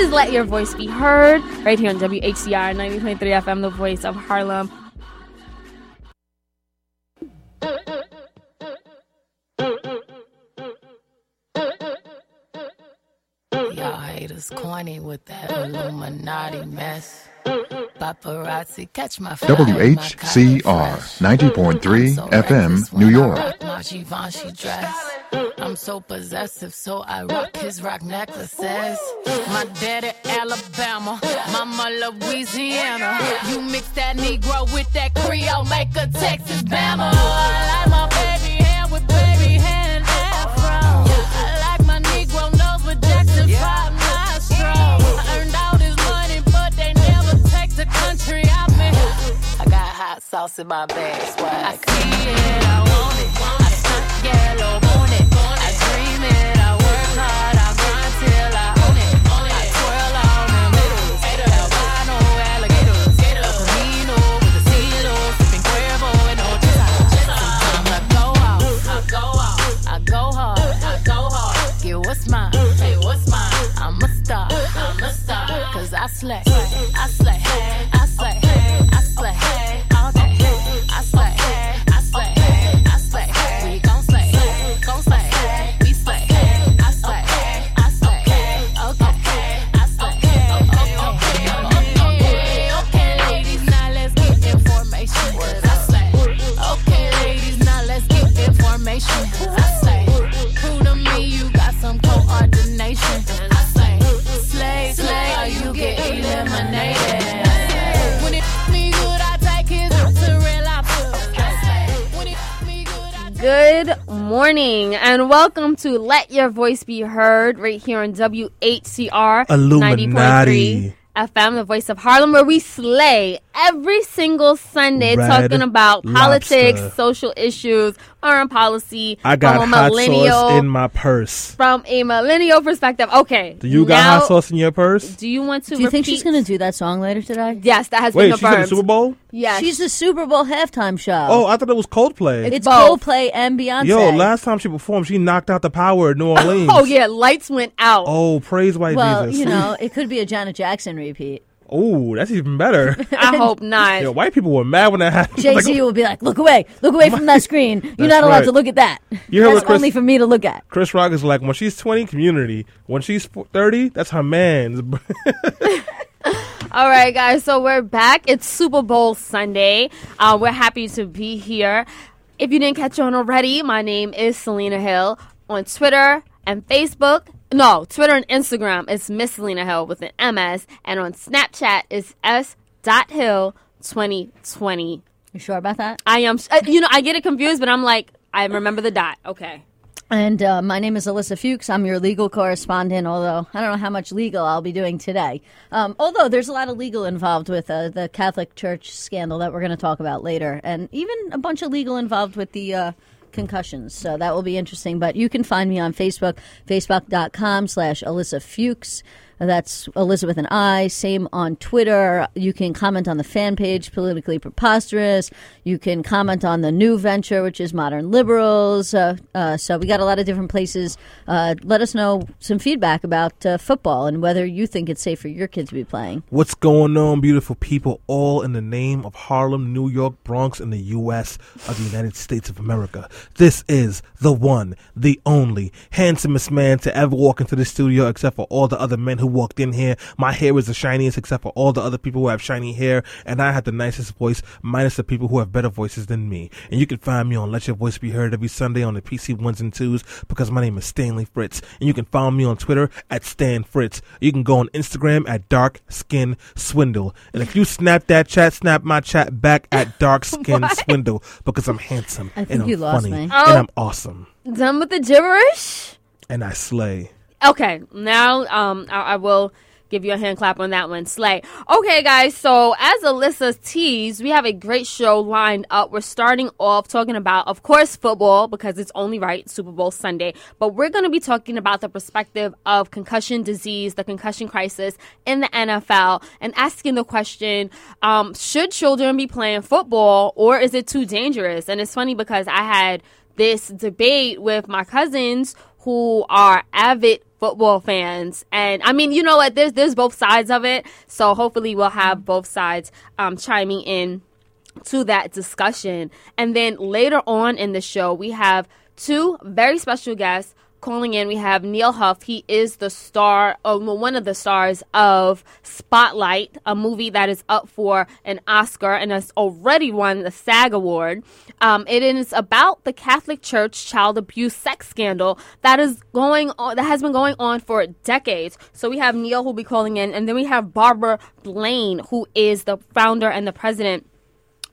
is Let Your Voice Be Heard right here on WHCR 90.3 FM, the voice of Harlem. Y'all haters corny with that Illuminati mess. Paparazzi catch my fire, WHCR 90.3 I'm so FM, reckless New when York. Rock my Givenchy dress. I'm so possessive, so I rock his rock necklaces. My daddy Alabama, mama Louisiana. You mix that Negro with that Creole, make a Texas Bama. I like my baby hair with baby hair and afro. I like my Negro nose with Jackson Five nostrils. I earned all this money, but they never take the country out me. I got hot sauce in my bag, swag. I see it, I want it. I stunt yellow, want I slay, I slay, I slay, morning and welcome to Let Your Voice Be Heard right here on WHCR 90.3 FM, the voice of Harlem, where we slay every single Sunday Red talking about politics, Lobster. social issues, foreign policy I got from a hot millennial sauce in my purse. from a millennial perspective. Okay. Do you got now, hot sauce in your purse? Do you want to Do you think she's going to do that song later today? Yes, that has Wait, been she's in confirmed. the Super Bowl? Yes. She's the Super Bowl halftime show. Oh, I thought it was Coldplay. it's both. Coldplay and Beyonce. Yo, last time she performed, she knocked out the power at New oh, Orleans. Oh yeah, lights went out. Oh, praise white well, Jesus. you know, it could be a Janet Jackson repeat. Oh, that's even better. I hope not. Yo, white people were mad when that happened. Jay Like, Z will be like, "Look away, look away from that screen. You're not allowed right. to look at that. You heard That's Chris- only for me to look at." Chris Rock is like, when she's 20, community. When she's 30, that's her man's." All right, guys. So we're back. It's Super Bowl Sunday. Uh, we're happy to be here. If you didn't catch on already, my name is Selena Hill on Twitter and Facebook. No, Twitter and Instagram is Miss Selena Hill with an MS, and on Snapchat is S. Dot Hill 2020. You sure about that? I am. Uh, you know, I get it confused, but I'm like, I remember the dot. Okay. And uh, my name is Alyssa Fuchs. I'm your legal correspondent, although I don't know how much legal I'll be doing today. Um, although there's a lot of legal involved with uh, the Catholic Church scandal that we're going to talk about later, and even a bunch of legal involved with the uh, concussions. So that will be interesting. But you can find me on Facebook, facebook.com slash Alyssa Fuchs. That's Elizabeth and I. Same on Twitter. You can comment on the fan page, Politically Preposterous. You can comment on the new venture, which is Modern Liberals. Uh, uh, so we got a lot of different places. Uh, let us know some feedback about uh, football and whether you think it's safe for your kids to be playing. What's going on, beautiful people? All in the name of Harlem, New York, Bronx, and the U.S. of the United States of America. This is the one, the only, handsomest man to ever walk into the studio, except for all the other men who walked in here. My hair was the shiniest, except for all the other people who have shiny hair, and I had the nicest voice, minus the people who have better voices than me. And you can find me on Let Your Voice Be Heard every Sunday on the PC ones and twos because my name is Stanley Fritz, and you can follow me on Twitter at Stan Fritz. You can go on Instagram at Dark Skin Swindle, and if you snap that chat, snap my chat back at Dark Skin Swindle because I'm handsome I think and I'm you lost funny me. and Oh. I'm awesome Done with the gibberish? and I slay. Okay, now um, I, I will give you a hand clap on that one. Slay. Okay, guys, so as Alyssa teased, we have a great show lined up. We're starting off talking about, of course, football because it's only right, Super Bowl Sunday, but we're going to be talking about the perspective of concussion disease, the concussion crisis in the NFL, and asking the question um, should children be playing football or is it too dangerous? And it's funny because I had this debate with my cousins who are avid football fans. And I mean, you know what? There's there's both sides of it. So hopefully we'll have both sides um, chiming in to that discussion. And then later on in the show, we have two very special guests calling in. We have Neal Huff. He is the star, uh, one of the stars of Spotlight, a movie that is up for an Oscar and has already won the SAG Award. Um, it is about the Catholic Church child abuse sex scandal that is going on, that has been going on for decades. So we have Neal who'll be calling in, and then we have Barbara Blaine, who is the founder and the president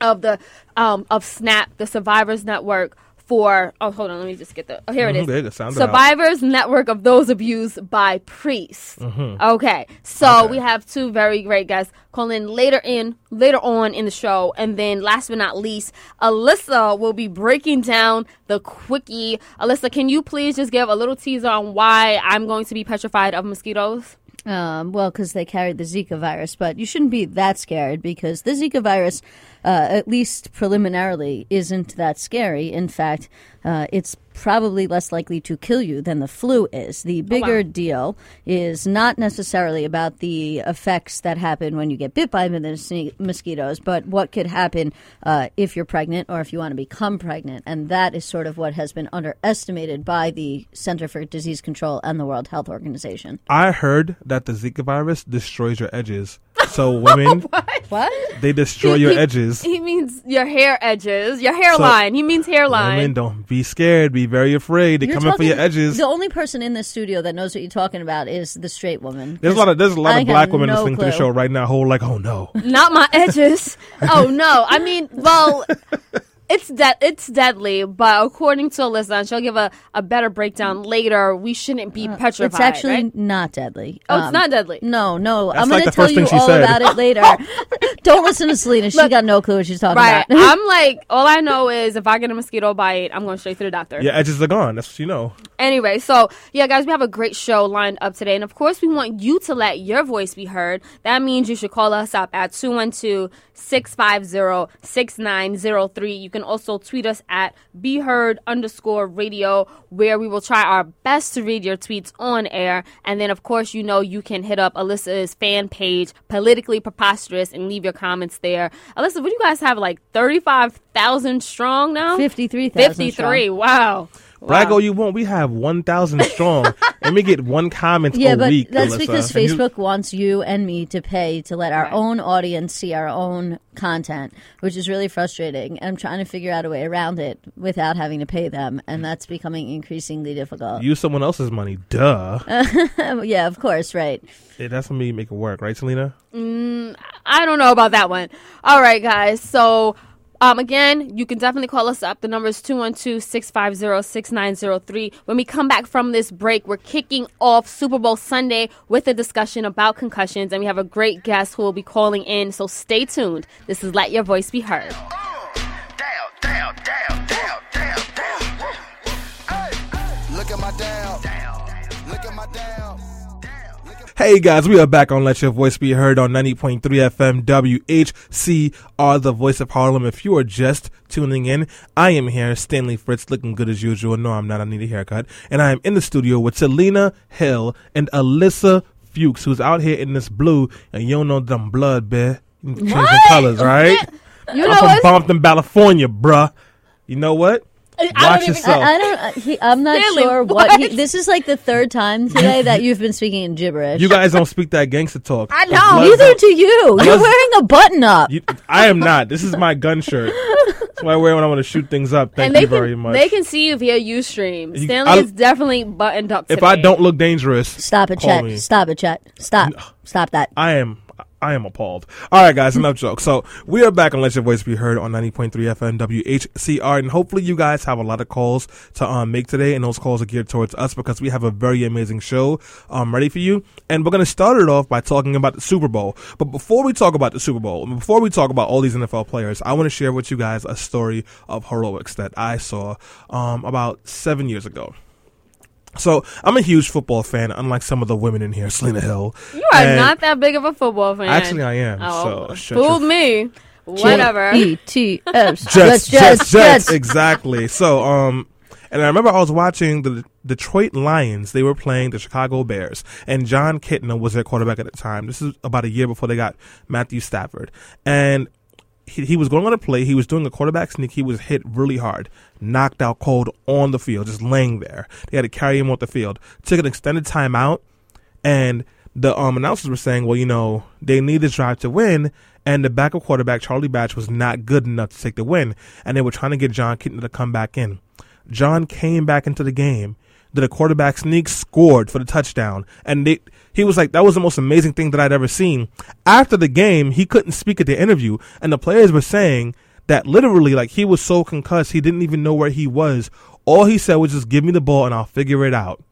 of the um, of SNAP, the Survivors Network for oh hold on let me just get the oh here it Mhm, is it out. survivors network of those abused by priests okay so Mm-hmm. Okay. we have two very great guests calling later in later on in the show and then last but not least alyssa will be breaking down the quickie alyssa can you please just give a little teaser on why i'm going to be petrified of mosquitoes Um, well, because they carried the Zika virus, but you shouldn't be that scared because the Zika virus, uh, at least preliminarily, isn't that scary. In fact, uh, it's probably less likely to kill you than the flu is. The bigger deal is not necessarily about the effects that happen when you get bit by the mosquitoes, but what could happen uh, if you're pregnant or if you want to become pregnant. And that is sort of what has been underestimated by the Center for Disease Control and the World Health Organization. I heard that the Zika virus destroys your edges. So women, What? they destroy He- your he- edges. he means your hair edges your hairline he means hairline Women, don't be scared. Be very afraid. They're You're coming for your edges. The only person in this studio that knows what you're talking about is the straight woman. There's a lot of there's a lot I of black women no listening to the show right now who are like, oh no. not my edges. oh no! I mean, well, it's de- it's deadly, but according to Alyssa, and she'll give a, a better breakdown later. We shouldn't be petrified. Uh, It's actually right? not deadly. Oh, it's Um, not deadly. No, no. That's I'm like going to tell first you thing she all said. about it later. Don't listen to Selena. She Look, got no clue what she's talking Right. about. I'm like, all I know is if I get a mosquito bite, I'm going straight to the doctor. Your edges are gone. That's what you know. Anyway, so yeah, guys, we have a great show lined up today. And of course, we want you to let your voice be heard. That means you should call us up at 212 650 6903. You can also tweet us at be heard underscore radio, where we will try our best to read your tweets on air. And then, of course, you know, you can hit up Alyssa's fan page, Politically Preposterous, and leave your comments there. Alyssa, what do you guys have? Like 35,000 strong now? 53,000 53. strong. Wow. Brag Wow. all you want. We have 1,000 strong. and we get one comment Yeah, a but week. that's Alyssa. because And you- Facebook wants you and me to pay to let our Right. own audience see our own content, which is really frustrating. And I'm trying to figure out a way around it without having to pay them, and that's becoming increasingly difficult. use someone else's money. Duh. yeah, of course, right. Yeah, that's when we make it work, right, Selena? Mm, I don't know about that one. All right, guys. So, um, again, you can definitely call us up. The number is 212 650 6903. When we come back from this break, we're kicking off Super Bowl Sunday with a discussion about concussions, and we have a great guest who will be calling in. So, stay tuned. This is Let Your Voice Be Heard. Down, down, down. Hey guys, we are back on Let Your Voice Be Heard on 90.3 FM WHCR, the voice of Harlem. If you are just tuning in, I am here, Stanley Fritz, looking good as usual. No, I'm not. I need a haircut. And I am in the studio with Selena Hill and Alyssa Fuchs, who's out here in this blue, and you don't know them blood, bear. You can change the What? colors, right? You I'm know from what? Bompton, California, bruh. You know what? I Watch don't even- yourself. I, I don't. uh, He, I'm not Stanley, sure what. He, this is like the third time today that you've been speaking in gibberish. You guys don't speak that gangster talk. I know. bloods Neither don't- do you. You're wearing a button up. You, I am not. This is my gun shirt. That's what I wear when I want to shoot things up. Thank and they you can, very much. They can see you via Ustream. You- Stanley I- is definitely buttoned up. Today. if I don't look dangerous, Stop it, call Chet. me. Stop it, Chet. Stop. Stop that. I am. I am appalled. All right, guys, enough jokes. So we are back and Let Your Voice Be Heard on 90.3 FM WHCR, and hopefully you guys have a lot of calls to um, make today, and those calls are geared towards us because we have a very amazing show um, ready for you. And we're going to start it off by talking about the Super Bowl. But before we talk about the Super Bowl, before we talk about all these NFL players, I want to share with you guys a story of heroics that I saw um, about seven years ago. So I'm a huge football fan, unlike some of the women in here, Selena Hill. You are And- not that big of a football fan. Actually, I am. Oh, so fooled me. Whatever. E T S. Jets, Jets, Jets, exactly. So, um, and I remember I was watching the Detroit Lions. They were playing the Chicago Bears, and Jon Kitna was their quarterback at the time. This is about a year before they got Matthew Stafford, and he, he was going on a play. He was doing a quarterback sneak. He was hit really hard, knocked out cold on the field, just laying there. They had to carry him off the field. Took an extended timeout, and the um, announcers were saying, well, you know, they need this drive to win, and the backup quarterback, Charlie Batch, was not good enough to take the win, and they were trying to get Jon Kitna to come back in. Jon came back into the game, did a quarterback sneak, scored for the touchdown, and they, he was like, that was the most amazing thing that I'd ever seen. After the game, he couldn't speak at the interview, and the players were saying that literally, like, he was so concussed, he didn't even know where he was. All he said was just give me the ball and I'll figure it out.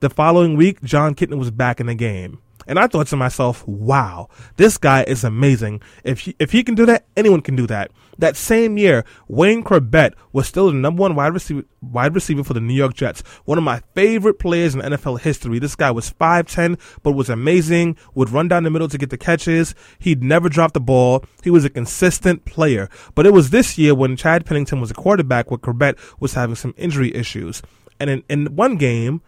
The following week, Jon Kitna was back in the game. And I thought to myself, wow, this guy is amazing. If he, if he can do that, anyone can do that. That same year, Wayne Chrebet was still the number one wide receiver, wide receiver for the New York Jets. One of my favorite players in NFL history. This guy was 5'10, but was amazing, would run down the middle to get the catches. He'd never drop the ball. He was a consistent player. But it was this year when Chad Pennington was a quarterback where Chrebet was having some injury issues. And in, in one game,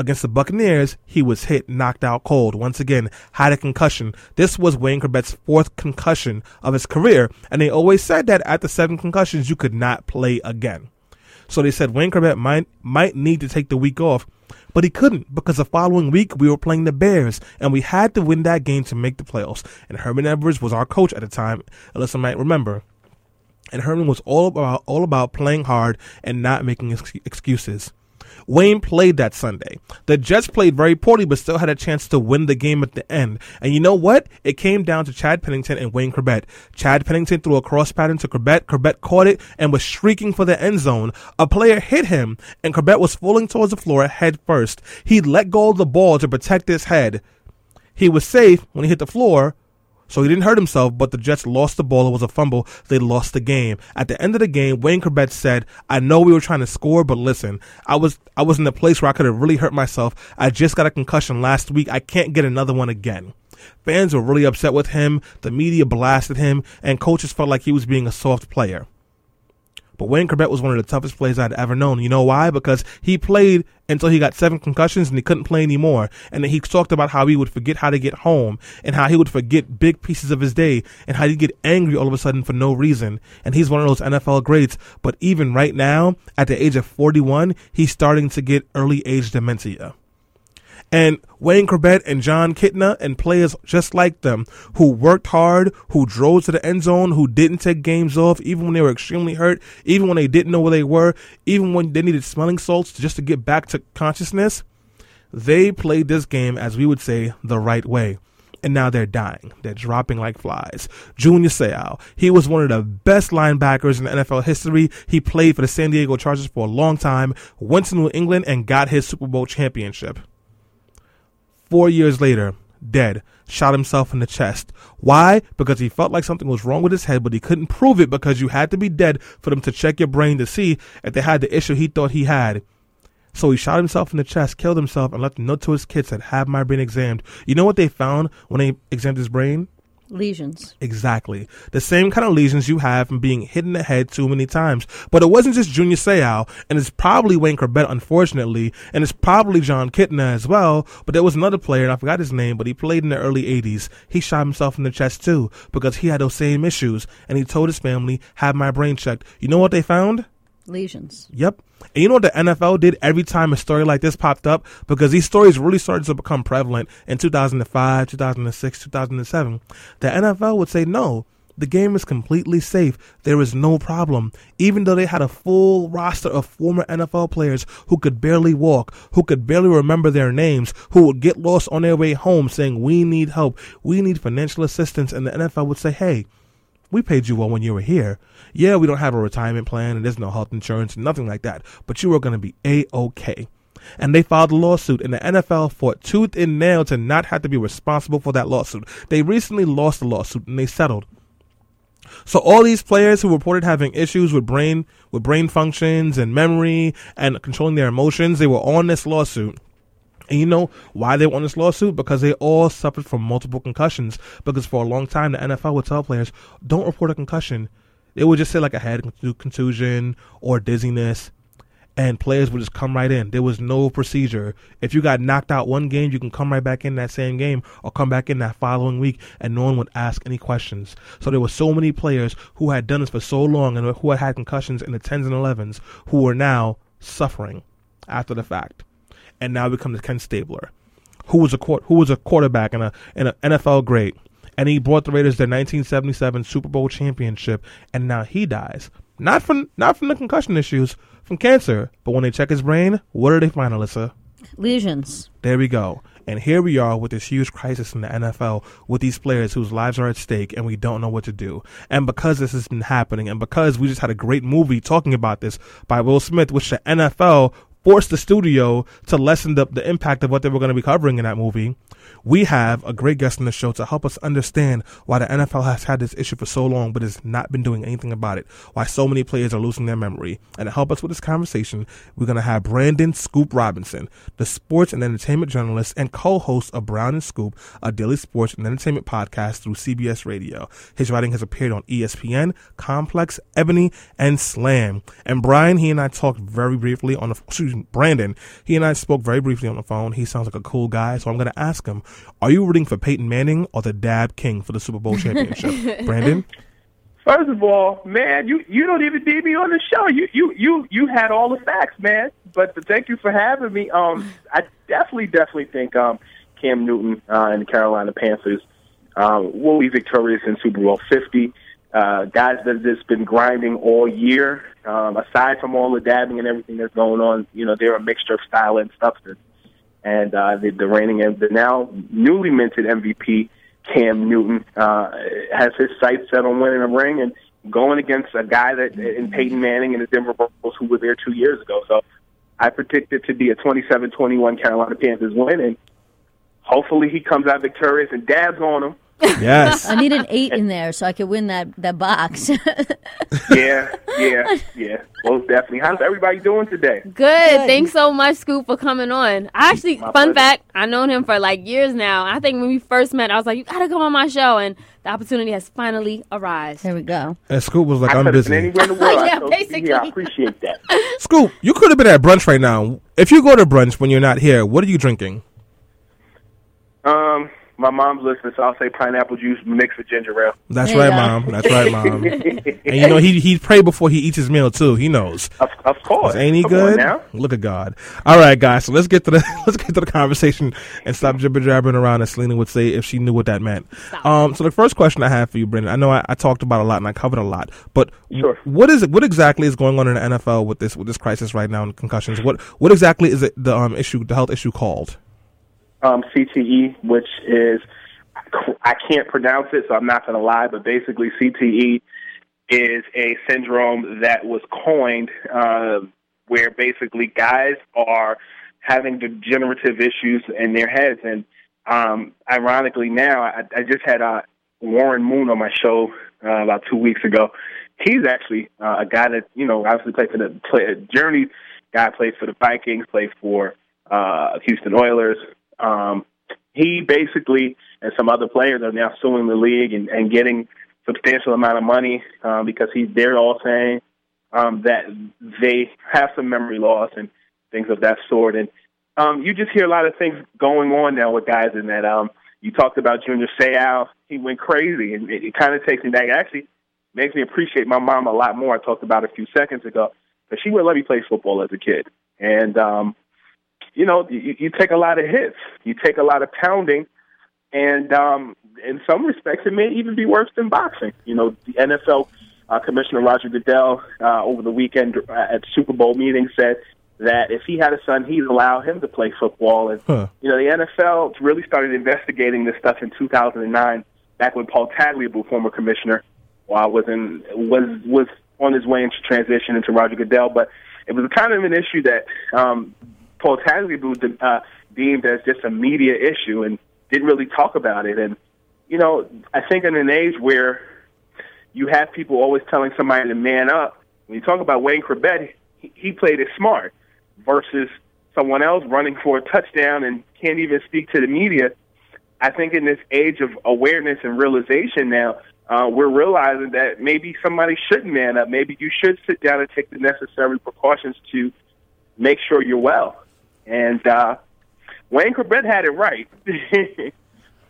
against the Buccaneers, he was hit, knocked out cold. Once again, had a concussion. This was Wayne Chrebet's fourth concussion of his career, and they always said that after seven concussions, you could not play again. So they said Wayne Chrebet might might need to take the week off, but he couldn't because the following week we were playing the Bears, and we had to win that game to make the playoffs. And Herman Edwards was our coach at the time. Alyssa might remember. And Herman was all about all about playing hard and not making ex- excuses. Wayne played that Sunday. The Jets played very poorly, but still had a chance to win the game at the end. And you know what? It came down to Chad Pennington and Wayne Chrebet. Chad Pennington threw a cross pattern to Chrebet. Chrebet caught it and was shrieking for the end zone. A player hit him, and Chrebet was falling towards the floor head first. He let go of the ball to protect his head. He was safe when he hit the floor, so he didn't hurt himself, but the Jets lost the ball. It was a fumble. They lost the game. At the end of the game, Wayne Chrebet said, I know we were trying to score, but listen, I was I was in a place where I could have really hurt myself. I just got a concussion last week. I can't get another one again. Fans were really upset with him. The media blasted him, and coaches felt like he was being a soft player. But Wayne Chrebet was one of the toughest players I'd ever known. You know why? Because he played until he got seven concussions and he couldn't play anymore. And then he talked about how he would forget how to get home and how he would forget big pieces of his day and how he'd get angry all of a sudden for no reason. And he's one of those NFL greats. But even right now, at the age of 41, he's starting to get early age dementia. And Wayne Chrebet and Jon Kitna and players just like them who worked hard, who drove to the end zone, who didn't take games off, even when they were extremely hurt, even when they didn't know where they were, even when they needed smelling salts just to get back to consciousness. They played this game, as we would say, the right way. And now they're dying. They're dropping like flies. Junior Seau, he was one of the best linebackers in NFL history. He played for the San Diego Chargers for a long time, went to New England, and got his Super Bowl championship. Four years later, dead, shot himself in the chest. Why? Because he felt like something was wrong with his head, but he couldn't prove it because you had to be dead for them to check your brain to see if they had the issue he thought he had. So he shot himself in the chest, killed himself, and left a note to his kids that have my brain examined. You know what they found when they examined his brain? Lesions. Exactly. The same kind of lesions you have from being hit in the head too many times. But it wasn't just Junior Seau, and it's probably Wayne Chrebet, unfortunately, and it's probably Jon Kitna as well. But there was another player, and I forgot his name, but he played in the early 80s. He shot himself in the chest too, because he had those same issues, and he told his family, have my brain checked. You know what they found? Lesions. Yep. And you know what the NFL did every time a story like this popped up? Because these stories really started to become prevalent in 2005, 2006, 2007. The NFL would say, no, the game is completely safe. There is no problem. Even though they had a full roster of former NFL players who could barely walk, who could barely remember their names, who would get lost on their way home saying, we need help, we need financial assistance. And the NFL would say, hey, we paid you well when you were here. Yeah, we don't have a retirement plan and there's no health insurance, and nothing like that. But you are going to be a okay. And they filed a lawsuit, and the NFL fought tooth and nail to not have to be responsible for that lawsuit. They recently lost the lawsuit and they settled. So all these players who reported having issues with brain with brain functions and memory and controlling their emotions, they were on this lawsuit. And you know why they won this lawsuit? Because they all suffered from multiple concussions. Because for a long time, the NFL would tell players, don't report a concussion. It would just say like a head contusion or dizziness. and players would just come right in. There was no procedure. If you got knocked out one game, you can come right back in that same game or come back in that following week, and no one would ask any questions. So there were so many players who had done this for so long and who had had concussions in the tens and elevens who were now suffering after the fact, and now becomes Ken Stabler, who was a court, who was a quarterback and a and an NFL great, and he brought the Raiders their 1977 Super Bowl championship, and now he dies not from not from the concussion issues, from cancer. But when they check his brain, what do they find, Alyssa? Lesions. There we go. And here we are with this huge crisis in the NFL with these players whose lives are at stake and we don't know what to do. And because this has been happening and because we just had a great movie talking about this by Will Smith, which the NFL forced the studio to lessen the, the impact of what they were going to be covering in that movie. We have a great guest on the show to help us understand why the NFL has had this issue for so long but has not been doing anything about it, why so many players are losing their memory. And to help us with this conversation, we're going to have Brandon Scoop Robinson, the sports and entertainment journalist and co-host of Brown and Scoop, a daily sports and entertainment podcast through CBS Radio. His writing has appeared on ESPN, Complex, Ebony, and Slam. And Brian, he and I talked very briefly on the, Brandon, he and I spoke very briefly on the phone. He sounds like a cool guy, so I'm going to ask him, are you rooting for Peyton Manning or the Dab King for the Super Bowl championship? Brandon? First of all, man, you you don't even need me on the show. You you you you had all the facts, man. But thank you for having me. Um, I definitely definitely think um Cam Newton uh, and the Carolina Panthers um, will be victorious in Super Bowl Fifty. Uh, guys that have just been grinding all year. Um, aside from all the dabbing and everything that's going on, you know, they're a mixture of style and substance. And uh, the, the reigning and the now newly minted MVP Cam Newton uh, has his sights set on winning a ring and going against a guy that in Peyton Manning and the Denver Broncos who were there two years ago. So I predict it to be a 27-21 Carolina Panthers win, and hopefully he comes out victorious and dabs on him. Yes. I need an eight in there so I could win that, that box. yeah, yeah, yeah. Most definitely. How's everybody doing today? Good. Good. Thanks so much, Scoop, for coming on. I actually, My fun pleasure. fact, I've known him for like years now. I think when we first met, I was like, you gotta come on my show, and the opportunity has finally arrived. there we go. And Scoop was like, I I'm could been busy. anywhere in the world. Yeah, I chose to be basically. here. I appreciate that. Scoop, you could have been at brunch right now. If you go to brunch when you're not here, what are you drinking? Um, my mom's listening, so I'll say pineapple juice mixed with ginger ale. That's There right, mom. That's right, mom. and you know he he pray before he eats his meal too. He knows. Of, of course. Ain't he Come good? now. Look at God. All right, guys. So let's get to the let's get to the conversation and stop jibber jabbering around, as Selena would say if she knew what that meant. Um. So the first question I have for you, Brendan, I know I, I talked about a lot and I covered a lot, but Sure. what is it? What exactly is going on in the NFL with this with this crisis right now and concussions? What what exactly is it the um issue the health issue called? Um, CTE, which is I can't pronounce it, so I'm not going to lie. But basically, CTE is a syndrome that was coined uh, where basically guys are having degenerative issues in their heads, and um, ironically, now I, I just had uh, Warren Moon on my show uh, about two weeks ago. He's actually uh, a guy that you know obviously played for the play, Journey guy played for the Vikings, played for uh, Houston Oilers. Um, he basically and some other players are now suing the league and, and getting substantial amount of money um, because he's they're all saying um, that they have some memory loss and things of that sort. And um, you just hear a lot of things going on now with guys in that. Um, you talked about Junior Seau. He went crazy, and it, it kind of takes me back. Actually, makes me appreciate my mom a lot more. I talked about a few seconds ago, but she would let me play football as a kid, and um, you know, you, you take a lot of hits, you take a lot of pounding, and um, in some respects, it may even be worse than boxing. You know, the NFL uh, Commissioner Roger Goodell uh, over the weekend at Super Bowl meeting said that if he had a son, he'd allow him to play football. And Huh. you know, the NFL really started investigating this stuff in 2009, back when Paul Tagliabue, former commissioner, uh, was in was was on his way into transition into Roger Goodell. But it was kind of an issue that um, Paul uh, deemed as just a media issue and didn't really talk about it. And you know, I think in an age where you have people always telling somebody to man up, when you talk about Wayne Corbett, he, he played it smart versus someone else running for a touchdown and can't even speak to the media. I think in this age of awareness and realization now, uh, we're realizing that maybe somebody shouldn't man up. Maybe you should sit down and take the necessary precautions to make sure you're well. And uh, Wayne Corbett had it right.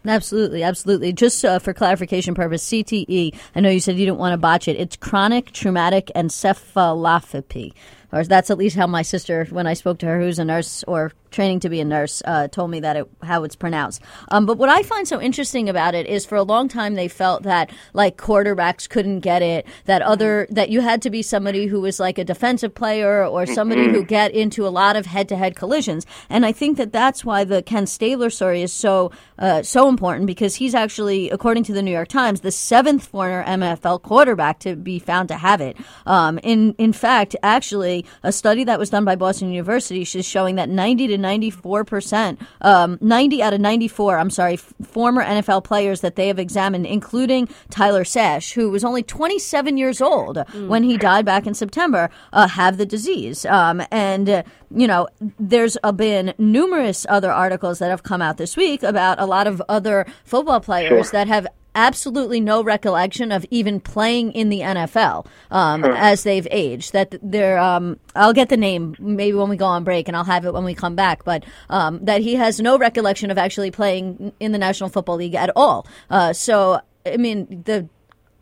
Absolutely, absolutely. Just uh, for clarification purpose, CTE. I know you said you didn't want to botch it. It's chronic traumatic encephalopathy or that's at least how my sister, when I spoke to her, who's a nurse or training to be a nurse, uh, told me that it, how it's pronounced. Um, but what I find so interesting about it is, for a long time, they felt that like quarterbacks couldn't get it, that other that you had to be somebody who was like a defensive player or somebody who get into a lot of head-to-head collisions. And I think that that's why the Ken Stabler story is so uh, so important because he's actually, according to the New York Times, the seventh former NFL quarterback to be found to have it. Um, in in fact, actually a study that was done by Boston University is showing that 90 to 94 percent, um, 90 out of 94, I'm sorry, f- former NFL players that they have examined, including Tyler Sash, who was only 27 years old mm. when he died back in September, uh, have the disease. Um, and uh, you know, there's uh, been numerous other articles that have come out this week about a lot of other football players sure. that have absolutely no recollection of even playing in the NFL um, as they've aged. That they're, um, I'll get the name maybe when we go on break, and I'll have it when we come back. But um, that he has no recollection of actually playing in the National Football League at all. Uh, so I mean the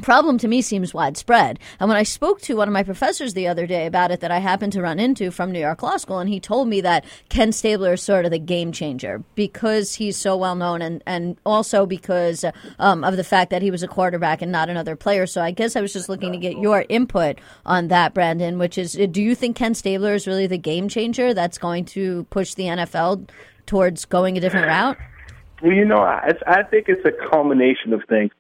problem to me seems widespread. And when I spoke to one of my professors the other day about it that I happened to run into from New York Law School, and he told me that Ken Stabler is sort of the game changer because he's so well known and, and also because um, of the fact that he was a quarterback and not another player. So I guess I was just looking to get your input on that, Brandon, which is do you think Ken Stabler is really the game changer that's going to push the NFL towards going a different route? Well, you know, I, I think it's a culmination of things.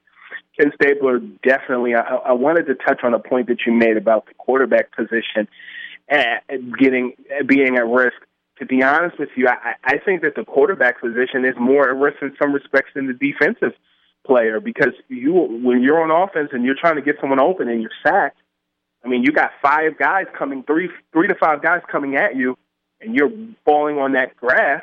Ken Stabler definitely. I, I wanted to touch on a point that you made about the quarterback position and getting being at risk. To be honest with you, I, I think that the quarterback position is more at risk in some respects than the defensive player because you when you're on offense and you're trying to get someone open and you're sacked. I mean, you got five guys coming, three three to five guys coming at you, and you're falling on that grass.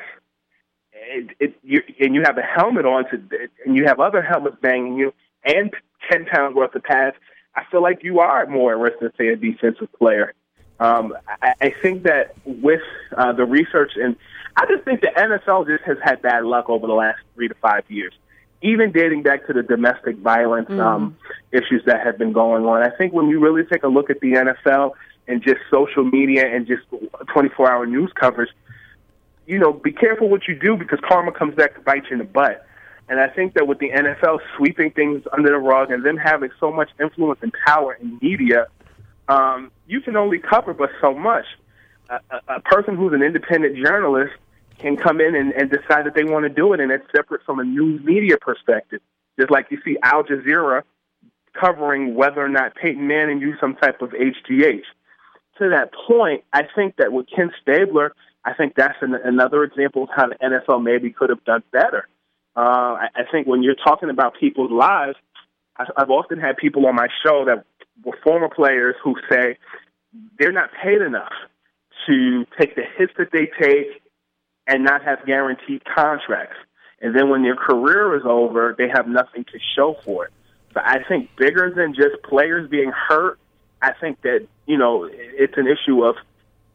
It, it, you, and you have a helmet on, to, and you have other helmets banging you and 10 pounds worth of pads, I feel like you are more at risk than, say, a defensive player. Um, I, I think that with uh, the research, and I just think the NFL just has had bad luck over the last three to five years, even dating back to the domestic violence mm. um, issues that have been going on. I think when you really take a look at the NFL and just social media and just 24 hour news coverage, you know, be careful what you do because karma comes back to bite you in the butt. And I think that with the NFL sweeping things under the rug and them having so much influence and power in media, um, you can only cover but so much. A, a, person who's an independent journalist can come in and, and decide that they want to do it, and it's separate from a news media perspective. Just like you see Al Jazeera covering whether or not Peyton Manning used some type of HGH. To that point, I think that with Ken Stabler, I think that's an, another example of how the NFL maybe could have done better. Uh, I, I think when you're talking about people's lives, I, I've often had people on my show that were former players who say they're not paid enough to take the hits that they take and not have guaranteed contracts. And then when their career is over, they have nothing to show for it. So I think bigger than just players being hurt, I think that, you know, it's an issue of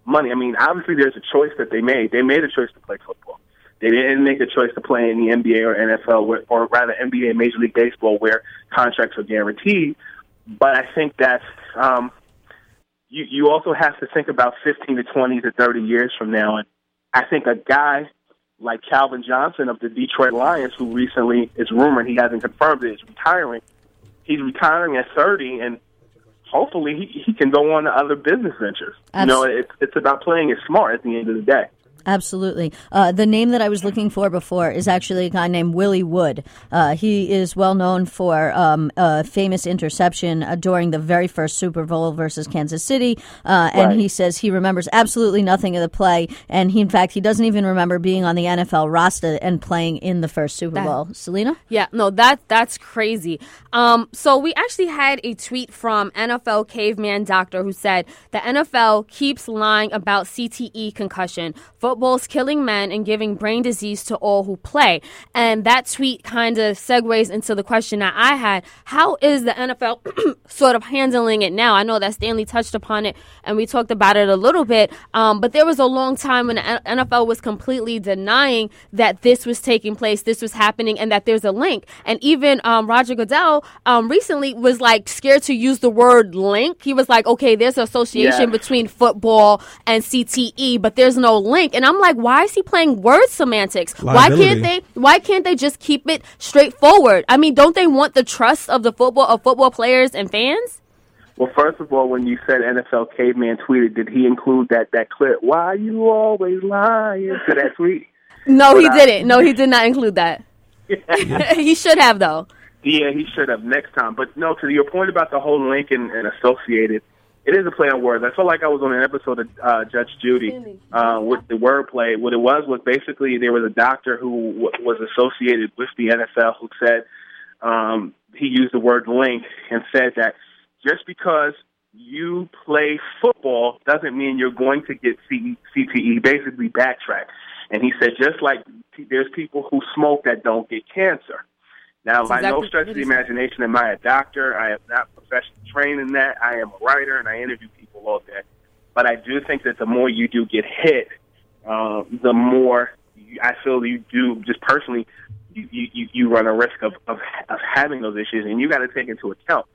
money. I mean, obviously there's a choice that they made. They made a choice to play football. They didn't make a choice to play in the NBA or NFL, or rather NBA Major League Baseball, where contracts are guaranteed. But I think that um, you you also have to think about 15 to 20 to 30 years from now, and I think a guy like Calvin Johnson of the Detroit Lions, who recently is rumored he hasn't confirmed it, is retiring. He's retiring at 30, and hopefully he, he can go on to other business ventures. Absolutely. You know, it's it's about playing it smart at the end of the day. Absolutely. Uh, the name that I was looking for before is actually a guy named Willie Wood. Uh, he is well known for um, a famous interception uh, during the very first Super Bowl versus Kansas City. Uh, and right. he says he remembers absolutely nothing of the play. And he, in fact, he doesn't even remember being on the NFL roster and playing in the first Super that, Bowl. Selena? Yeah, no, that that's crazy. Um, so we actually had a tweet from NFL Caveman Doctor who said the NFL keeps lying about CTE concussion. For football's killing men and giving brain disease to all who play. And that tweet kind of segues into the question that I had. How is the NFL sort of handling it now? I know that Stanley touched upon it and we talked about it a little bit, um, but there was a long time when the NFL was completely denying that this was taking place, this was happening, and that there's a link. And even um, Roger Goodell um, recently was like scared to use the word link. He was like, okay, there's an association Yeah. between football and CTE, but there's no link. And I'm like, why is he playing word semantics? Why can't they? Why can't they just keep it straightforward? I mean, don't they want the trust of the football of football players and fans? Well, first of all, when you said NFL caveman tweeted, did he include that that clip? Why are you always lying to that tweet? No, he But, uh, didn't. No, he did not include that. he should have though. Yeah, he should have next time. But no, to your point about the whole link and, and associated, it is a play on words. I felt like I was on an episode of uh, Judge Judy uh, with the wordplay. What it was was basically there was a doctor who w- was associated with the NFL who said um, he used the word link and said that just because you play football doesn't mean you're going to get C- CTE. Basically, backtrack. And he said just like there's people who smoke that don't get cancer. Now, by no exactly stretch of the imagination am I a doctor. I am not professionally trained in that. I am a writer and I interview people all day. But I do think that the more you do get hit, uh, the more you, I feel you do just personally, you, you, you run a risk of, of, of having those issues. And you got to take into account,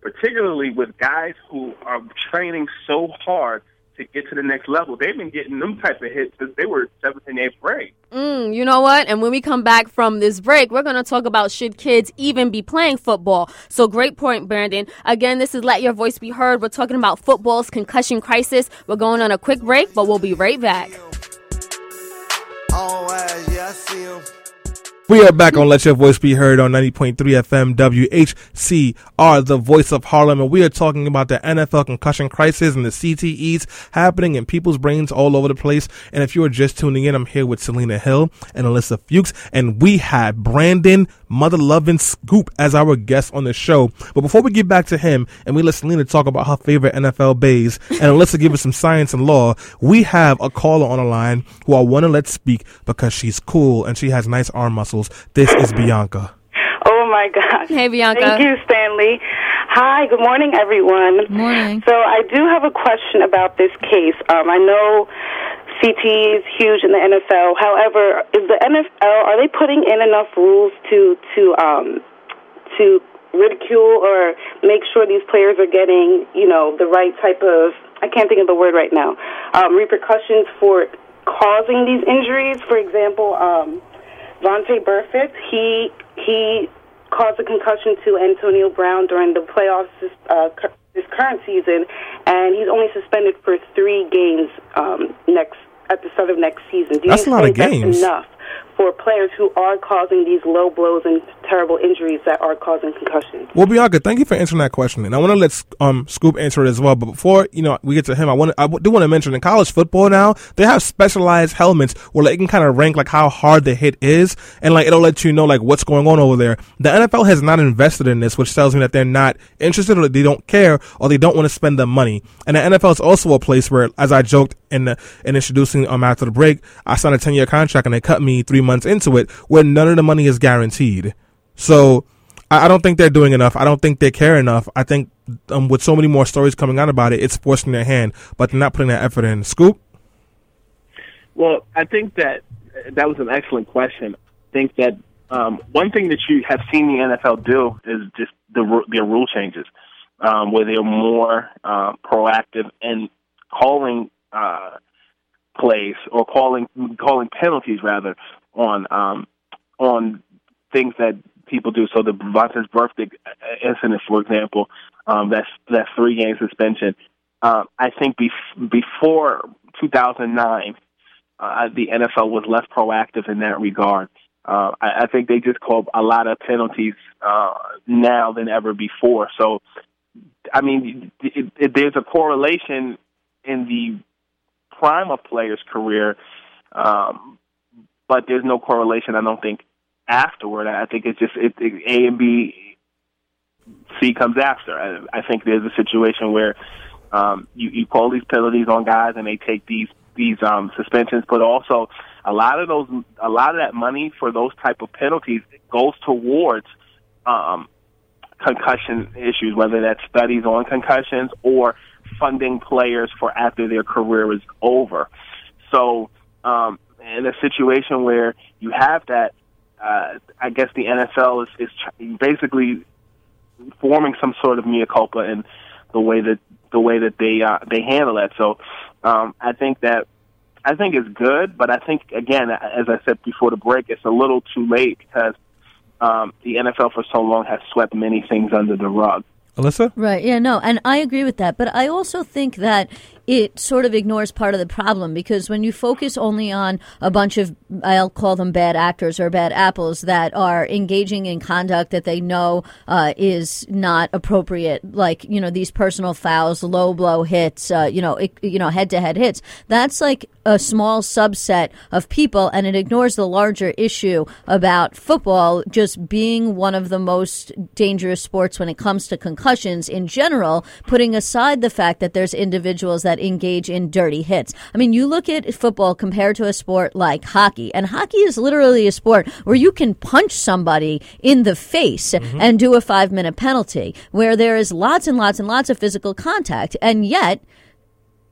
particularly with guys who are training so hard to get to the next level. They've been getting them type of hits since they were seventh and eighth grade. Mm, you know what? And when we come back from this break, we're going to talk about should kids even be playing football. So great point, Brandon. Again, this is Let Your Voice Be Heard. We're talking about football's concussion crisis. We're going on a quick break, but we'll be right back. Oh, uh, yeah, I see him. We are back on Let Your Voice Be Heard on 90.3 FM WHCR, the voice of Harlem, and we are talking about the NFL concussion crisis and the CTEs happening in people's brains all over the place. And if you are just tuning in, I'm here with Selena Hill and Alyssa Fuchs, and we have Brandon Mother Loving Scoop as our guest on the show. But before we get back to him and we let Selena talk about her favorite NFL bays and Alyssa give us some science and law, we have a caller on the line who I want to let speak because she's cool and she has nice arm muscles. This is Bianca. Oh my gosh. Hey, Bianca. Thank you, Stanley. Hi, good morning, everyone. Morning. So I do have a question about this case. Um, I know CT is huge in the NFL. However, is the NFL are they putting in enough rules to to um, to ridicule or make sure these players are getting you know the right type of I can't think of the word right now um, repercussions for causing these injuries? For example. Um, Vontaze Burfict, he he caused a concussion to Antonio Brown during the playoffs this, uh, cur- this current season, and he's only suspended for three games um, next at the start of next season. Do That's you a lot of think that's games. enough for players who are causing these low blows and terrible injuries that are causing concussions? Well, Bianca, thank you for answering that question, and I want to let um Scoop answer it as well. But before you know we get to him, I want I do want to mention in college football now they have specialized helmets where like, it can kind of rank like how hard the hit is, and like it'll let you know like what's going on over there. The NFL has not invested in this, which tells me that they're not interested or they don't care or they don't want to spend the money. And the NFL is also a place where, as I joked in the, in introducing um after the break, I signed a ten year contract and they cut me three months into it, where none of the money is guaranteed. So I, I don't think they're doing enough. I don't think they care enough. I think um, with so many more stories coming out about it, it's forcing their hand, but they're not putting that effort in. Scoop. Well, I think that that was an excellent question. I think that um, one thing that you have seen the NFL do is just the their rule changes, um, where they're more uh, proactive in calling uh, plays or calling calling penalties rather on um, on things that people do. So the Vontaze Burfict incident, for example, um, that's that three game suspension. Uh, I think bef- before 2009 uh, the NFL was less proactive in that regard. Uh, I, I think they just call a lot of penalties uh, now than ever before. So, I mean, it, it, there's a correlation in the prime of players' career, um, but there's no correlation. I don't think afterward. I think it's just it, it, A and B, C comes after. I, I think there's a situation where um, you, you call these penalties on guys, and they take these these um, suspensions, but also a lot of those a lot of that money for those type of penalties goes towards um, concussion issues, whether that's studies on concussions or funding players for after their career is over. So, um, in a situation where you have that, uh, I guess the NFL is, is tr- basically forming some sort of mea culpa in the way that the way that they uh, they handle that. So, um, I think that I think it's good, but I think again, as I said before the break, it's a little too late because um, the NFL for so long has swept many things under the rug. Alyssa? Right. Yeah, no. And I agree with that. But I also think that it sort of ignores part of the problem because when you focus only on a bunch of, I'll call them bad actors or bad apples that are engaging in conduct that they know uh, is not appropriate, like, you know, these personal fouls, low blow hits, uh, you know, it, you know, head to head hits, that's like a small subset of people and it ignores the larger issue about football just being one of the most dangerous sports when it comes to concussions in general, putting aside the fact that there's individuals that engage in dirty hits. I mean, you look at football compared to a sport like hockey, and hockey is literally a sport where you can punch somebody in the face Mm-hmm. and do a five minute penalty, where there is lots and lots and lots of physical contact. And yet,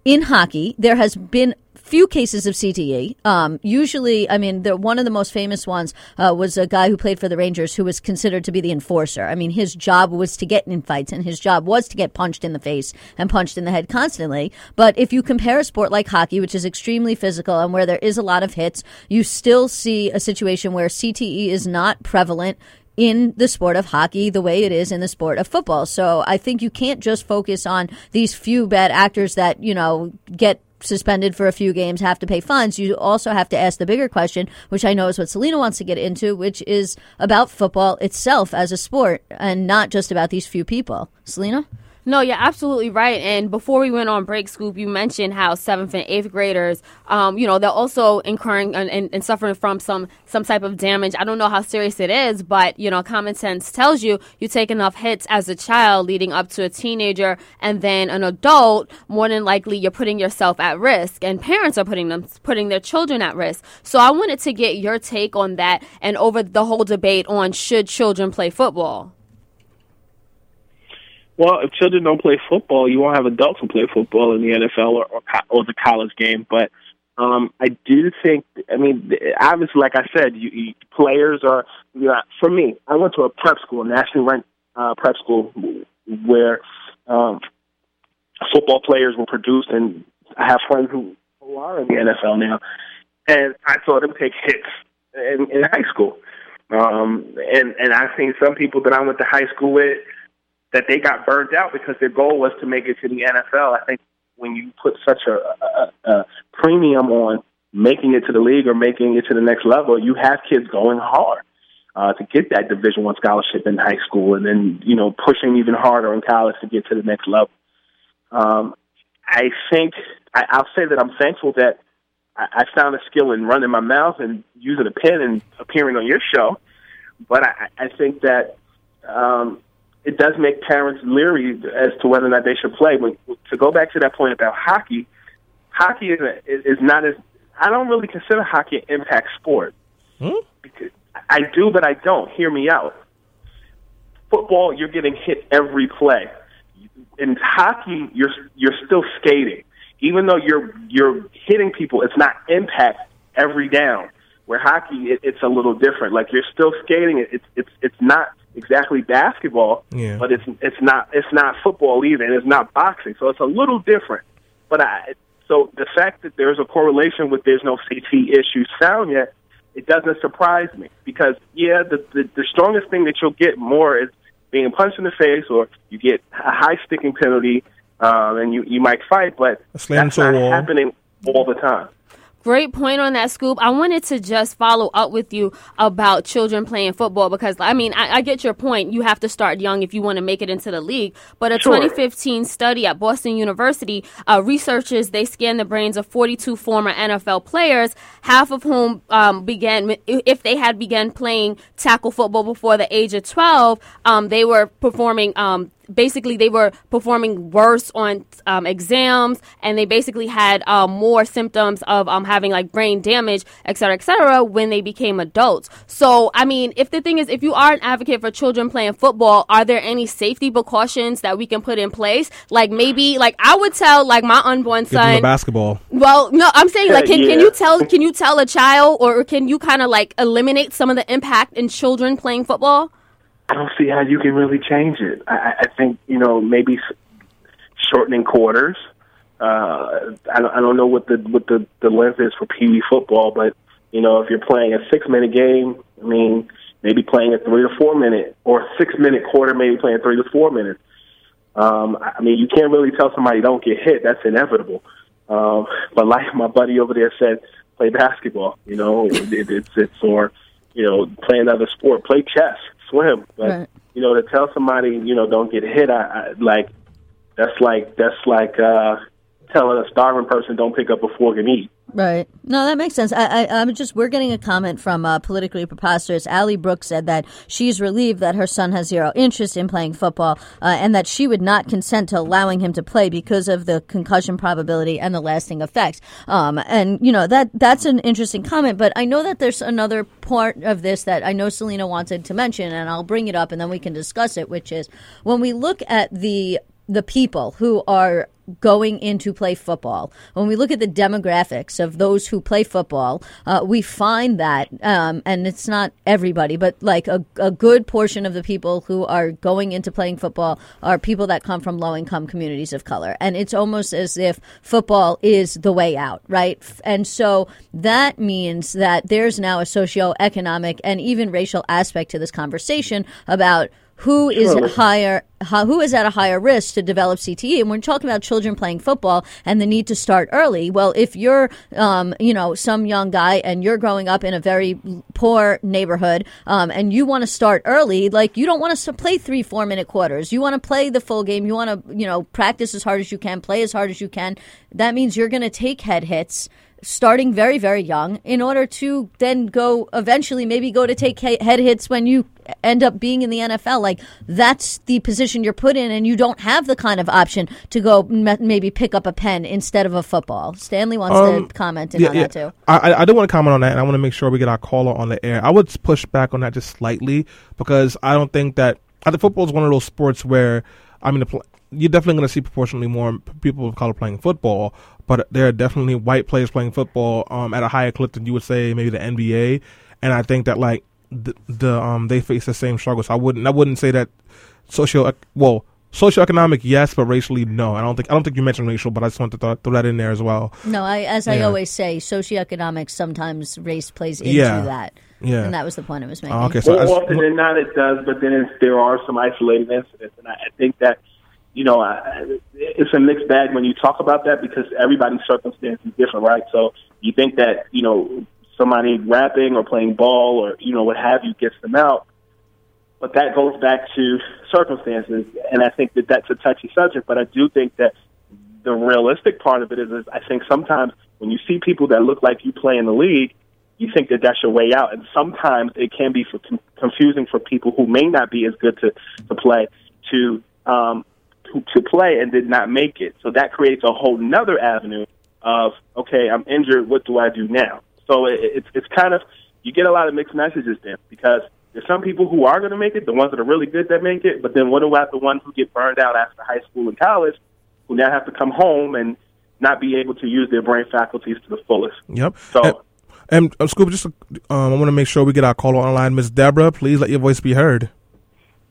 in hockey, there has been few cases of CTE. Um, usually, I mean, the, one of the most famous ones uh, was a guy who played for the Rangers who was considered to be the enforcer. I mean, his job was to get in fights, and his job was to get punched in the face and punched in the head constantly. But if you compare a sport like hockey, which is extremely physical and where there is a lot of hits, you still see a situation where CTE is not prevalent in the sport of hockey the way it is in the sport of football. So I think you can't just focus on these few bad actors that, you know, get suspended for a few games, have to pay fines. You also have to ask the bigger question, which I know is what Selena wants to get into, which is about football itself as a sport and not just about these few people. Selena? No, you're absolutely right. And before we went on break, Scoop, you mentioned how seventh and eighth graders, um, you know, they're also incurring and, and, and suffering from some some type of damage. I don't know how serious it is, but you know, common sense tells you you take enough hits as a child leading up to a teenager and then an adult. More than likely, you're putting yourself at risk, and parents are putting them putting their children at risk. So I wanted to get your take on that and over the whole debate on should children play football. Well, if children don't play football, you won't have adults who play football in the NFL or or, or the college game. But um, I do think, I mean, obviously, like I said, you, you players are. You know, for me, I went to a prep school, nationally ranked uh, prep school, where um, football players were produced, and I have friends who, who are in the NFL now, and I saw them take hits in, in high school. Um, and and I've seen some people that I went to high school with that they got burned out because their goal was to make it to the NFL. I think when you put such a, a, a premium on making it to the league or making it to the next level, you have kids going hard uh, to get that Division One scholarship in high school, and then you know pushing even harder in college to get to the next level. Um, I think I, I'll say that I'm thankful that I, I found a skill in running my mouth and using a pen and appearing on your show, but I, I think that um, it does make parents leery as to whether or not they should play. But to go back to that point about hockey, hockey is, a, is not as I don't really consider hockey an impact sport. Hmm? Because I do, but I don't. Hear me out. Football, you're getting hit every play. In hockey, you're you're still skating, even though you're you're hitting people. It's not impact every down. Where hockey, it, it's a little different. Like you're still skating. It's it's it's not exactly basketball, Yeah. but it's it's not it's not football either, and it's not boxing. So it's a little different. But I so the fact that there's a correlation with there's no CT issues found yet, it doesn't surprise me because yeah, the the, the strongest thing that you'll get more is being punched in the face, or you get a high sticking penalty, um, and you you might fight, but slam that's not wall. happening all the time. Great point on that, Scoop. I wanted to just follow up with you about children playing football because, I mean, I, I get your point. You have to start young if you want to make it into the league. But a Sure. 2015 study at Boston University, uh, researchers, they scanned the brains of 42 former NFL players, half of whom um, began, if they had begun playing tackle football before the age of 12, um, they were performing um, basically they were performing worse on um, exams, and they basically had um, more symptoms of um, having like brain damage, et cetera, et cetera, when they became adults. So, I mean, if the thing is, if you are an advocate for children playing football, are there any safety precautions that we can put in place? Like maybe, like I would tell like my unborn Give them son. a basketball. Well, no, I'm saying like, can, can you tell can you tell a child or can you kind of like eliminate some of the impact in children playing football? I don't see how you can really change it. I, I- think you know maybe shortening quarters. Uh, I, don't, I don't know what the what the, the length is for Pee football, but you know if you're playing a six minute game, I mean maybe playing a three to four minute or six minute quarter, maybe playing three to four minutes. Um, I I mean you can't really tell somebody don't get hit. That's inevitable. Um, but like my buddy over there said, play basketball. You know, it, it, it's it's or you know play another sport, play chess, swim. But Right. you know, to tell somebody, you know, don't get hit, I, I like that's like that's like uh telling a starving person don't pick up a fork and eat. Right. No, that makes sense. I, I, I'm just, we're getting a comment from uh, Politically Preposterous. Allie Brooks said that she's relieved that her son has zero interest in playing football uh, and that she would not consent to allowing him to play because of the concussion probability and the lasting effects. Um, and, you know, that that's an interesting comment, but I know that there's another part of this that I know Selena wanted to mention, and I'll bring it up and then we can discuss it, which is when we look at the the people who are going in to play football. When we look at the demographics of those who play football, uh, we find that, um, and it's not everybody, but like a, a good portion of the people who are going into playing football are people that come from low income communities of color. And it's almost as if football is the way out, right? And so that means that there's now a socioeconomic and even racial aspect to this conversation about who is higher who is at a higher risk to develop CTE and we're talking about children playing football and the need to start early. Well if you're um, you know some young guy and you're growing up in a very poor neighborhood um, and you want to start early like you don't want to play three four minute quarters. You want to play the full game. You want to you know practice as hard as you can play as hard as you can. That means you're going to take head hits starting very very young in order to then go eventually maybe go to take head hits when you end up being in the NFL like that's the position you're put in and you don't have the kind of option to go m- maybe pick up a pen instead of a football. Stanley wants Um, to comment in on that too. I, I- I do want to comment on that, and I want to make sure we get our caller on the air. I would push back on that just slightly because I don't think that I think football is one of those sports where I mean, you're definitely going to see proportionally more people of color playing football, but there are definitely white players playing football um, at a higher clip than you would say maybe the NBA, and I think that like the, the um they face the same struggles. I wouldn't I wouldn't say that socio well. Socioeconomic, yes, but racially, no. I don't think I don't think you mentioned racial, but I just want to th- throw that in there as well. no I as I always say socioeconomic sometimes race plays into Yeah. that Yeah. and that was the point I was making Oh, okay, so I More just- often than not, it does. But then it's, there are some isolated incidents, and I, I think that you know I, it's a mixed bag when you talk about that because everybody's circumstance is different, right? So you think that you know somebody rapping or playing ball or you know what have you gets them out, but that goes back to circumstances, and I think that that's a touchy subject. But I do think that the realistic part of it is, is I think sometimes when you see people that look like you play in the league, you think that that's your way out, and sometimes it can be for con- confusing for people who may not be as good to to play to um to, to play and did not make it. So that creates a whole nother avenue of okay, I'm injured. What do I do now? So it, it's it's kind of you get a lot of mixed messages then because there's some people who are going to make it, the ones that are really good that make it, but then what about the ones who get burned out after high school and college, who now have to come home and not be able to use their brain faculties to the fullest? Yep. So- and, and uh, Scoop, just um, I want to make sure we get our caller online. Miss Deborah, please let your voice be heard.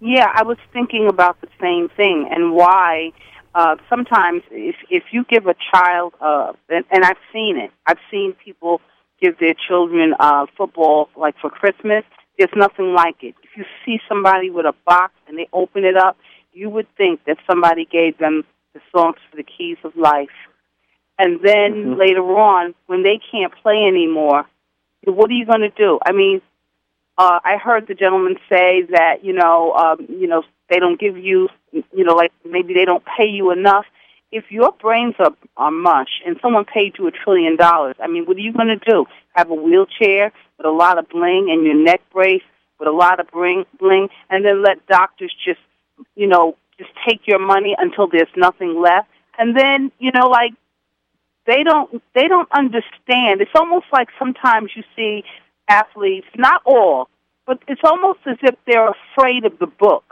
Yeah, I was thinking about the same thing and why uh, sometimes if if you give a child uh, and, and I've seen it, I've seen people give their children uh, football like for Christmas. There's nothing like it. If you see somebody with a box and they open it up, you would think that somebody gave them the songs for the keys of life. And then later on, when they can't play anymore, what are you going to do? I mean, uh, I heard the gentleman say that you know, um, you know, they don't give you, you know, like maybe they don't pay you enough. If your brains are, are mush and someone paid you a trillion dollars, I mean, what are you going to do? Have a wheelchair with a lot of bling and your neck brace with a lot of bling, bling, and then let doctors just, you know, just take your money until there's nothing left, and then you know, like they don't they don't understand. It's almost like sometimes you see athletes, not all, but it's almost as if they're afraid of the book.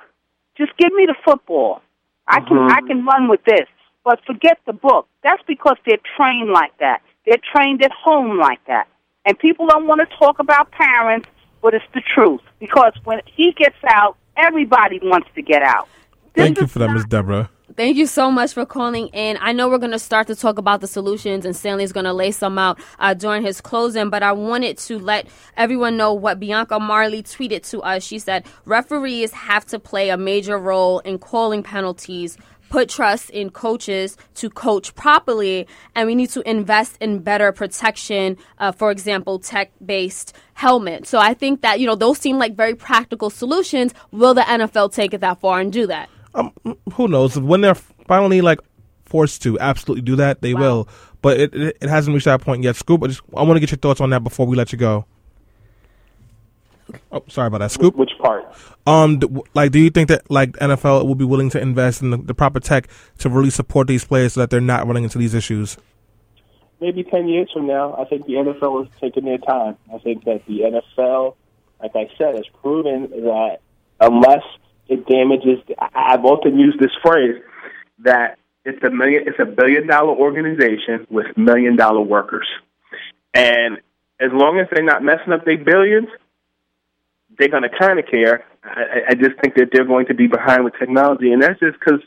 Just give me the football. I can I mm-hmm. can run with this, but forget the book. That's because they're trained like that. They're trained at home like that, and people don't want to talk about parents, but it's the truth. Because when he gets out, everybody wants to get out. This Thank you for that, not- Miss Deborah. Thank you so much for calling in. I know we're going to start to talk about the solutions, and Stanley's going to lay some out uh, during his closing. But I wanted to let everyone know what Bianca Marley tweeted to us. She said, Referees have to play a major role in calling penalties. Put trust in coaches to coach properly, and we need to invest in better protection. Uh, for example, tech-based helmet. So I think that you know those seem like very practical solutions. Will the NFL take it that far and do that? Um, who knows when they're finally like forced to absolutely do that, they Wow. will. But it, it it hasn't reached that point yet. Scoop, I just I want to get your thoughts on that before we let you go. Oh, sorry about that, Scoop. Which part? Um, d- w- like, do you think that like NFL will be willing to invest in the, the proper tech to really support these players so that they're not running into these issues? maybe 10 years from now, I think the NFL is taking their time. I think that the NFL, like I said, has proven that unless it damages, I- I've often used this phrase that it's a million, it's a billion dollar organization with million dollar workers. And as long as they're not messing up their billions, they're going to kind of care. I, I- I just think that they're going to be behind with technology, and that's just because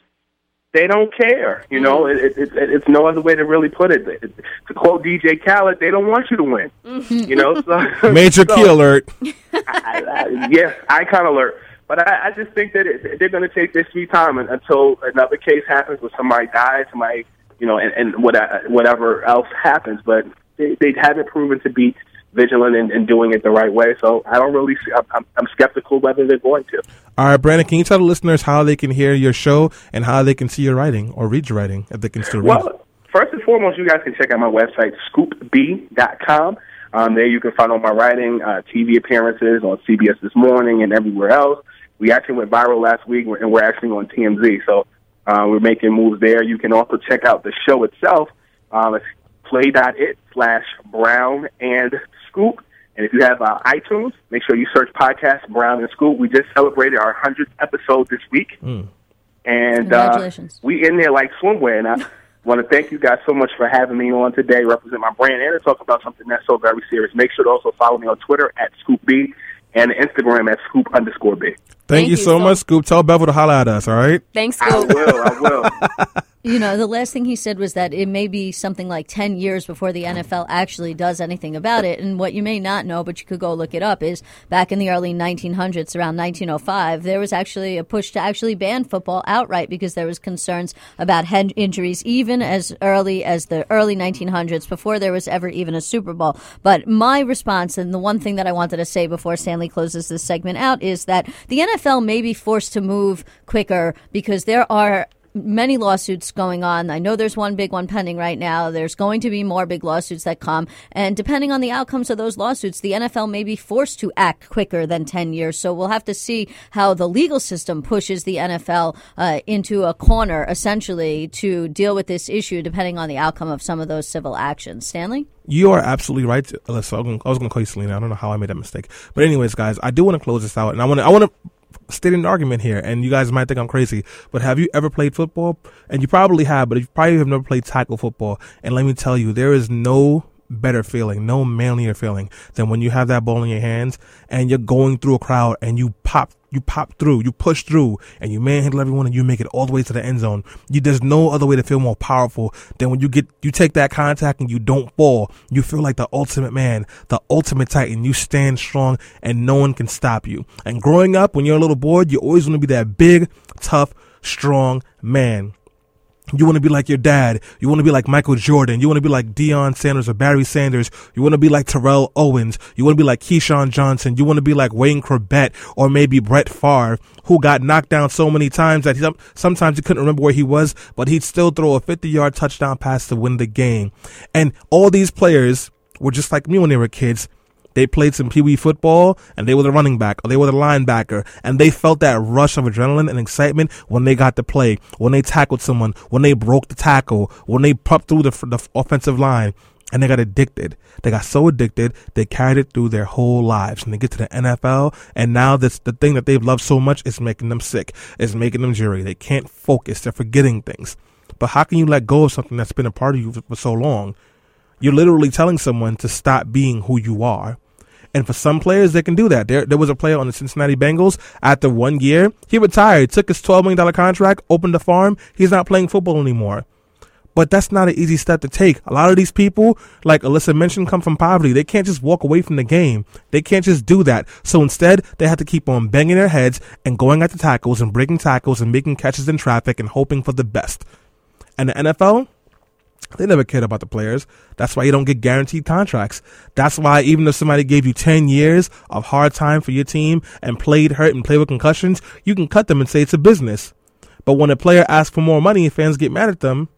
they don't care. You know, it, it, it, it's no other way to really put it. It- To quote DJ Khaled, they don't want you to win. You know, so, Major so, key alert. I, I, yeah, icon alert. But I, I just think that it, they're going to take their sweet time until another case happens where somebody dies, somebody, you know, and, and what, whatever else happens. But they, they haven't proven to be vigilant and, and doing it the right way. So I don't really see. I'm, I'm, I'm skeptical whether they're going to. All right, Brandon, can you tell the listeners how they can hear your show and how they can see your writing or read your writing if they can still read? Well, first and foremost, you guys can check out my website, scoopb.com. Um, there you can find all my writing, uh, TV appearances on CBS This Morning and everywhere else. We actually went viral last week, and we're actually on TMZ. So uh, we're making moves there. You can also check out the show itself. Um, it's play.it slash Brown and Scoop. And if you have uh, iTunes, make sure you search podcast Brown and Scoop. We just celebrated our 100th episode this week. And uh, Congratulations. we in there like swimwear. And I want to thank you guys so much for having me on today, represent my brand, and to talk about something that's so very serious. Make sure to also follow me on Twitter at ScoopB and Instagram at Scoop underscore B. Thank, you so much, Scoop. Tell Bevel to holler at us, all right? Thanks, I Scoop. will, I will. You know, the last thing he said was that it may be something like 10 years before the NFL actually does anything about it. And what you may not know, but you could go look it up, is back in the early 1900s, around 1905, there was actually a push to actually ban football outright because there was concerns about head injuries even as early as the early 1900s before there was ever even a Super Bowl. But my response, and the one thing that I wanted to say before Stanley closes this segment out, is that the NFL may be forced to move quicker because there are many lawsuits going on. I know there's one big one pending right now. There's going to be more big lawsuits that come. And depending on the outcomes of those lawsuits, the NFL may be forced to act quicker than 10 years. So we'll have to see how the legal system pushes the NFL uh, into a corner, essentially, to deal with this issue, depending on the outcome of some of those civil actions. Stanley? You are absolutely right, Alyssa. I was going to call you Selena. I don't know how I made that mistake. But anyways, guys, I do want to close this out, and I want to I want to state an argument here. And you guys might think I'm crazy, but have you ever played football? And you probably have, but you probably have never played tackle football. And let me tell you, there is no better feeling, no manlier feeling than when you have that ball in your hands and you're going through a crowd and you pop you pop through, you push through, and you manhandle everyone, and you make it all the way to the end zone. You, there's no other way to feel more powerful than when you get, you take that contact and you don't fall. You feel like the ultimate man, the ultimate titan. You stand strong, and no one can stop you. And growing up, when you're a little boy, you always want to be that big, tough, strong man. You want to be like your dad. You want to be like Michael Jordan. You want to be like Deion Sanders or Barry Sanders. You want to be like Terrell Owens. You want to be like Keyshawn Johnson. You want to be like Wayne Chrebet or maybe Brett Favre, who got knocked down so many times that he, sometimes he couldn't remember where he was, but he'd still throw a 50 yard touchdown pass to win the game. And all these players were just like me when they were kids. They played some Pee Wee football and they were the running back or they were the linebacker and they felt that rush of adrenaline and excitement when they got to play, when they tackled someone, when they broke the tackle, when they popped through the, the offensive line and they got addicted. They got so addicted, they carried it through their whole lives. And they get to the NFL, and now this the thing that they've loved so much is making them sick. is making them jittery. They can't focus. They're forgetting things. But how can you let go of something that's been a part of you for, for so long? You're literally telling someone to stop being who you are. And for some players, they can do that. There, there was a player on the Cincinnati Bengals after one year. He retired, took his $12 million contract, opened a farm. He's not playing football anymore. But that's not an easy step to take. A lot of these people, like Alyssa mentioned, come from poverty. They can't just walk away from the game. They can't just do that. So instead, they have to keep on banging their heads and going at the tackles and breaking tackles and making catches in traffic and hoping for the best. And the NFL, they never cared about the players. That's why you don't get guaranteed contracts. That's why even if somebody gave you 10 years of hard time for your team and played hurt and played with concussions, you can cut them and say it's a business. But when a player asks for more money and fans get mad at them,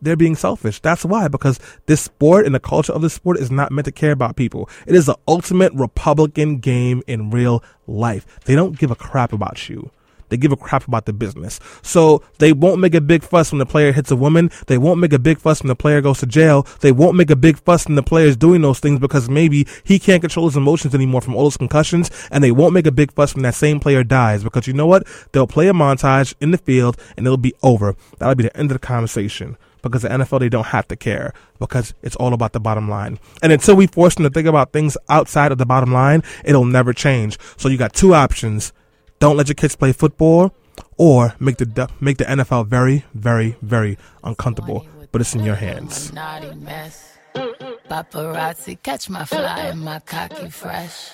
they're being selfish. That's why, because this sport and the culture of this sport is not meant to care about people. It is the ultimate Republican game in real life. They don't give a crap about you. They give a crap about the business. So they won't make a big fuss when the player hits a woman. They won't make a big fuss when the player goes to jail. They won't make a big fuss when the player is doing those things because maybe he can't control his emotions anymore from all those concussions. And they won't make a big fuss when that same player dies because you know what? They'll play a montage in the field and it'll be over. That'll be the end of the conversation because the NFL they don't have to care because it's all about the bottom line. And until we force them to think about things outside of the bottom line, it'll never change. So you got two options: don't let your kids play football, or make the make the NFL very, very, very uncomfortable. But it's in your hands. Paparazzi catch my fly and my cocky fresh.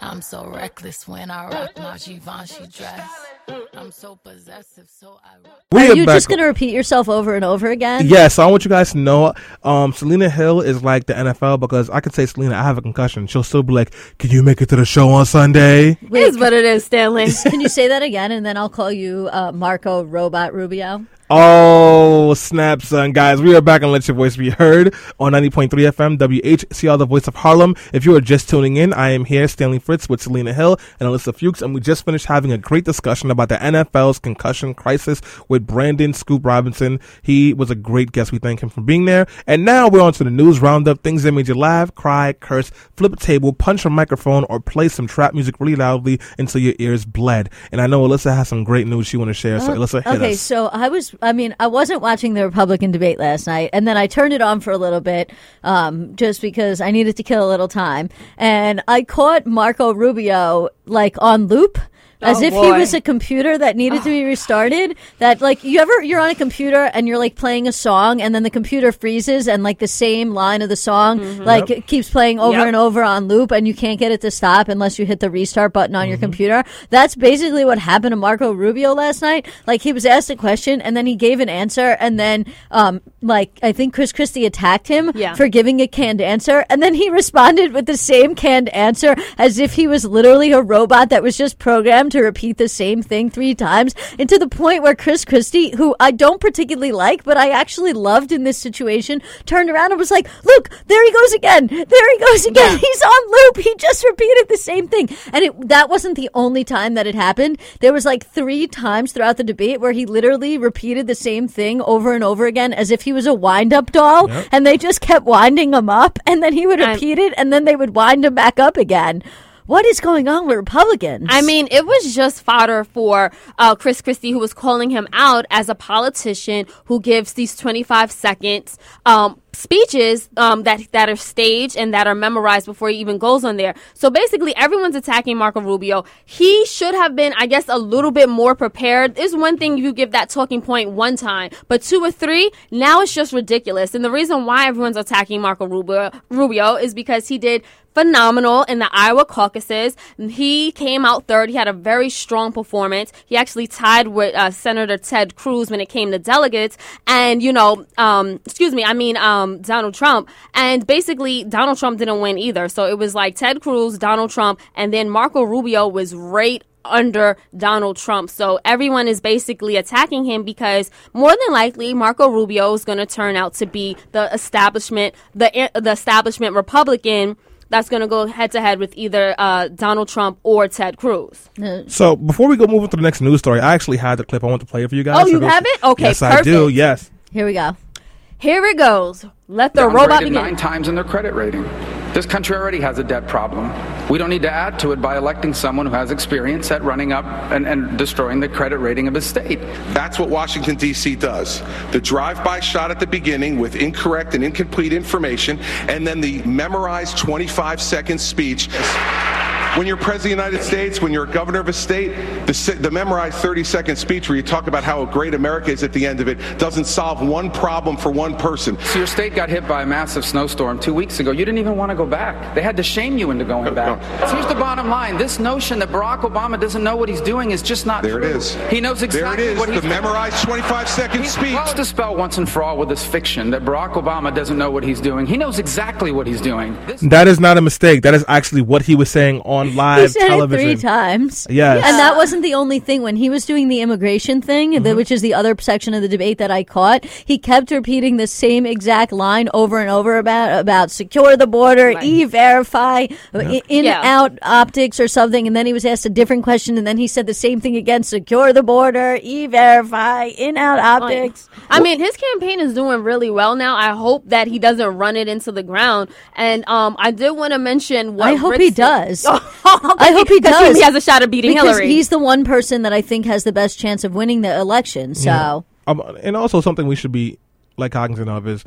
I'm so reckless when I rock my Givenchy dress. I'm so possessive, so I. We are, are you just going to repeat yourself over and over again? Yes, I want you guys to know. Um, Selena Hill is like the NFL because I could say Selena, I have a concussion. She'll still be like, "Can you make it to the show on Sunday?" It is what it is, Stanley. Can you say that again, and then I'll call you uh, Marco Robot Rubio. Oh, snap, son. Guys, we are back and let your voice be heard on 90.3 FM, WHCR, the voice of Harlem. If you are just tuning in, I am here, Stanley Fritz with Selena Hill and Alyssa Fuchs, and we just finished having a great discussion about the NFL's concussion crisis with Brandon Scoop Robinson. He was a great guest. We thank him for being there. And now we're on to the news roundup, things that made you laugh, cry, curse, flip a table, punch a microphone, or play some trap music really loudly until your ears bled. And I know Alyssa has some great news she want to share, so uh, Alyssa, hit okay, us. so I was I mean, I wasn't watching the Republican debate last night, and then I turned it on for a little bit, um, just because I needed to kill a little time, and I caught Marco Rubio like on loop as oh, if boy. he was a computer that needed to be restarted. That like you ever you're on a computer and you're like playing a song and then the computer freezes and like the same line of the song mm-hmm. like yep. keeps playing over yep. and over on loop and you can't get it to stop unless you hit the restart button on mm-hmm. your computer. That's basically what happened to Marco Rubio last night. Like he was asked a question and then he gave an answer and then um like I think Chris Christie attacked him yeah. for giving a canned answer and then he responded with the same canned answer as if he was literally a robot that was just programmed to repeat the same thing three times, and to the point where Chris Christie, who I don't particularly like, but I actually loved in this situation, turned around and was like, "Look, there he goes again! There he goes again! Yeah. He's on loop! He just repeated the same thing." And it, that wasn't the only time that it happened. There was like three times throughout the debate where he literally repeated the same thing over and over again, as if he was a wind-up doll, yep. and they just kept winding him up, and then he would repeat I'm- it, and then they would wind him back up again. What is going on with Republicans? I mean, it was just fodder for uh, Chris Christie, who was calling him out as a politician who gives these 25 seconds um, speeches um, that that are staged and that are memorized before he even goes on there. So basically, everyone's attacking Marco Rubio. He should have been, I guess, a little bit more prepared. There's one thing you give that talking point one time, but two or three, now it's just ridiculous. And the reason why everyone's attacking Marco Rubio, Rubio is because he did phenomenal in the Iowa caucuses. He came out third. He had a very strong performance. He actually tied with uh, Senator Ted Cruz when it came to delegates. And, you know, um, excuse me, I mean um, Donald Trump. And basically, Donald Trump didn't win either. So it was like Ted Cruz, Donald Trump, and then Marco Rubio was right under Donald Trump. So everyone is basically attacking him because more than likely Marco Rubio is going to turn out to be the establishment, the the establishment Republican that's going to go head to head with either uh, Donald Trump or Ted Cruz. So before we go move on to the next news story, I actually had the clip I want to play for you guys. Oh, you So have it? Okay, yes, I do. perfect. Yes. Here we go. Here it goes. Let the robot downgraded begin. nine times in their credit rating. This country already has a debt problem. We don't need to add to it by electing someone who has experience at running up and, and destroying the credit rating of a state. That's what Washington, D.C. does. The drive by shot at the beginning with incorrect and incomplete information, and then the memorized 25 second speech. When you're president of the United States, when you're a governor of a state, the, the memorized 30 second speech where you talk about how great America is at the end of it doesn't solve one problem for one person. So your state got hit by a massive snowstorm two weeks ago. You didn't even want to go back. They had to shame you into going back. So here's the bottom line: this notion that Barack Obama doesn't know what he's doing is just not There true. it is. He knows exactly There it is, what he's the memorized 25 second He's speech. well dispel once and for all with this fiction that Barack Obama doesn't know what he's doing. He knows exactly what he's doing. This That is not a mistake. That is actually what he was saying on live he said television. it three times. Yes. And that wasn't the only thing. When he was doing the immigration thing, Mm-hmm. the, which is the other section of the debate that I caught, he kept repeating the same exact line over and over about about secure the border, e-verify, i- in Yeah. out optics or something. And then he was asked a different question, and then he said the same thing again: secure the border, e-verify, in out optics. I mean, his campaign is doing really well now. I hope that he doesn't run it into the ground. And um, I did want to mention what I hope Rick he said- does. I I hope he does. He has a shot of beating because Hillary. he's the one person that I think has the best chance of winning the election. So. Um, and also something we should be like cognizant of is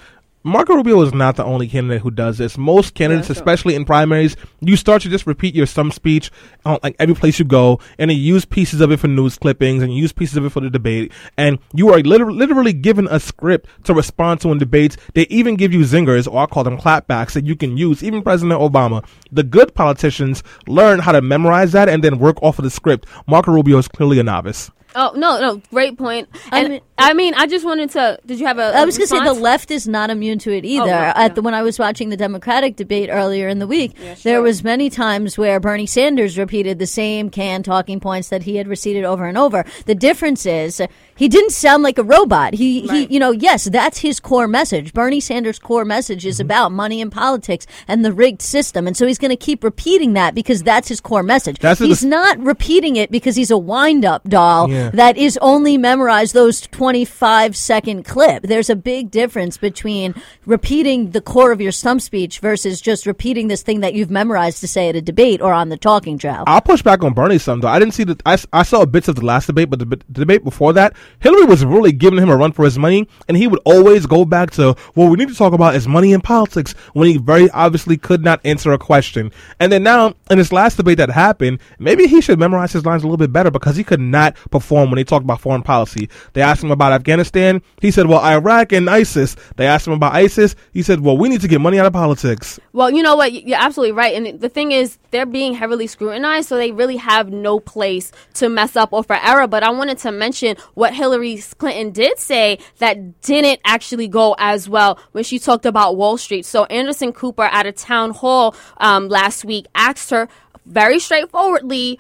Marco Rubio is not the only candidate who does this. Most candidates, especially in primaries, you start to just repeat your some speech on like every place you go, and you use pieces of it for news clippings, and you use pieces of it for the debate, and you are literally, literally given a script to respond to in debates. They even give you zingers, or I call them clapbacks, that you can use. Even President Obama, the good politicians learn how to memorize that and then work off of the script. Marco Rubio is clearly a novice. Oh no, no, great point. I And I mean- mean, I just wanted to. Did you have a? I was going to say the left is not immune to it either. no, At the, when I was watching the Democratic debate earlier in the week, there was many times where Bernie Sanders repeated the same canned talking points that he had repeated over and over. The difference is uh, he didn't sound like a robot. He, he, you know, yes, that's his core message. Bernie Sanders' core message Mm-hmm. is about money and politics and the rigged system, and so he's going to keep repeating that because that's his core message. That's the- he's not repeating it because he's a wind-up doll Yeah. That is only memorized those 25 second clip. There's a big difference between repeating the core of your stump speech versus just repeating this thing that you've memorized to say at a debate or on the talking trail. I'll push back on Bernie some though. I didn't see the I saw bits of the last debate, but the, the debate before that, Hillary was really giving him a run for his money, and he would always go back to what we need to talk about is money in politics when he very obviously could not answer a question. And then now in this last debate that happened, maybe he should memorize his lines a little bit better because he could not perform when they talked about foreign policy. They asked him about Afghanistan, he said, "Well, Iraq and ISIS." They asked him about ISIS, he said, "Well, we need to get money out of politics." Well, you know what? You're absolutely right. And the thing is, they're being heavily scrutinized, so they really have no place to mess up or for error. But I wanted to mention what Hillary Clinton did say that didn't actually go as well when she talked about Wall Street. So Anderson Cooper at a town hall um, last week asked her very straightforwardly,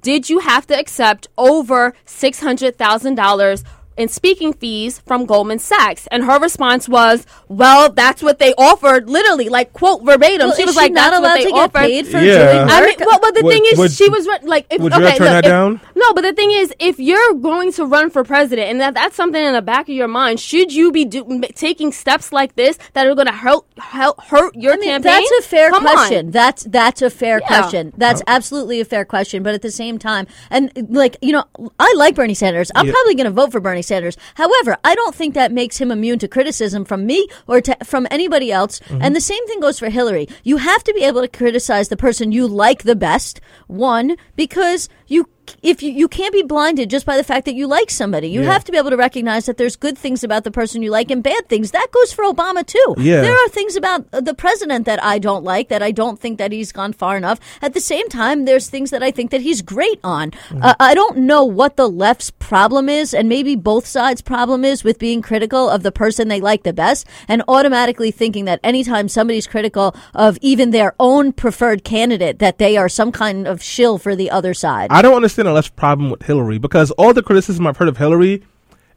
did you have to accept over $600,000 in speaking fees from Goldman Sachs? And her response was, well, that's what they offered, literally, like, quote, verbatim. Well, she was she like, not that's allowed what they to get offered. paid for Yeah. doing I mean, well, but the Would- thing is, would- she was like, if, would you okay, ever turn look, that if- down? No, but the thing is, if you're going to run for president, and that, that's something in the back of your mind, should you be do, taking steps like this that are going to hurt, hurt hurt your I mean, campaign? that's a fair Come on. question. That's that's a fair Yeah. question. That's absolutely a fair question. But at the same time, and like you know, I like Bernie Sanders. I'm Yeah. probably going to vote for Bernie Sanders. However, I don't think that makes him immune to criticism from me or to, from anybody else. Mm-hmm. And the same thing goes for Hillary. You have to be able to criticize the person you like the best. One, because you if you, you can't be blinded just by the fact that you like somebody. You Yeah. have to be able to recognize that there's good things about the person you like and bad things. That goes for Obama too. Yeah. There are things about uh, the president that I don't like, that I don't think that he's gone far enough. At the same time, there's things that I think that he's great on. Uh, I don't know what the left's problem is, and maybe both sides' problem is with being critical of the person they like the best, and automatically thinking that anytime somebody's critical of even their own preferred candidate, that they are some kind of shill for the other side. I don't understand left's problem with Hillary because all the criticism I've heard of Hillary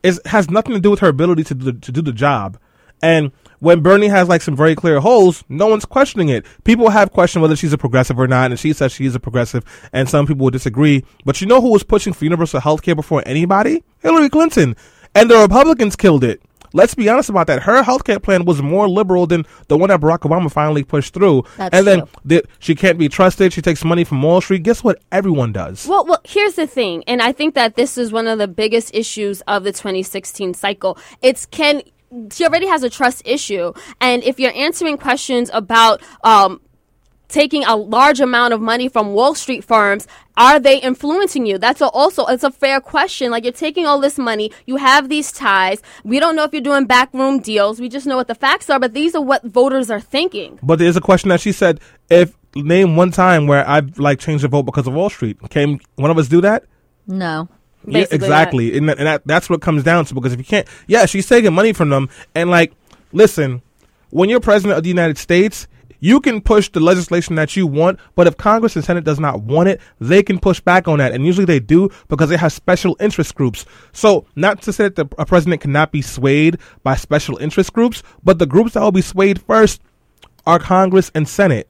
is has nothing to do with her ability to do, to do the job. And when Bernie has like some very clear holes, no one's questioning it. People have questioned whether she's a progressive or not, and she says she is a progressive, and some people will disagree. But you know who was pushing for universal health care before anybody? Hillary Clinton. And the Republicans killed it. Let's be honest about that. Her health care plan was more liberal than the one that Barack Obama finally pushed through. That's and then the, she can't be trusted. She takes money from Wall Street. Guess what? Everyone does. Well, well, here's the thing, and I think that this is one of the biggest issues of the 2016 cycle. It's can she already has a trust issue, and if you're answering questions about um, taking a large amount of money from Wall Street firms, are they influencing you? That's a, also it's a fair question. Like you're taking all this money, you have these ties. We don't know if you're doing backroom deals. We just know what the facts are, but these are what voters are thinking. But there's a question that she said, if name one time where I've like changed the vote because of Wall Street. Can one of us do that? No. Yeah, Basically, exactly. And, that, and that, that's what it comes down to because if you can't, yeah, she's taking money from them. And like, listen, when you're president of the United States, you can push the legislation that you want, but if Congress and Senate does not want it, they can push back on that. And usually they do because they have special interest groups. So not to say that the, a president cannot be swayed by special interest groups, but the groups that will be swayed first are Congress and Senate.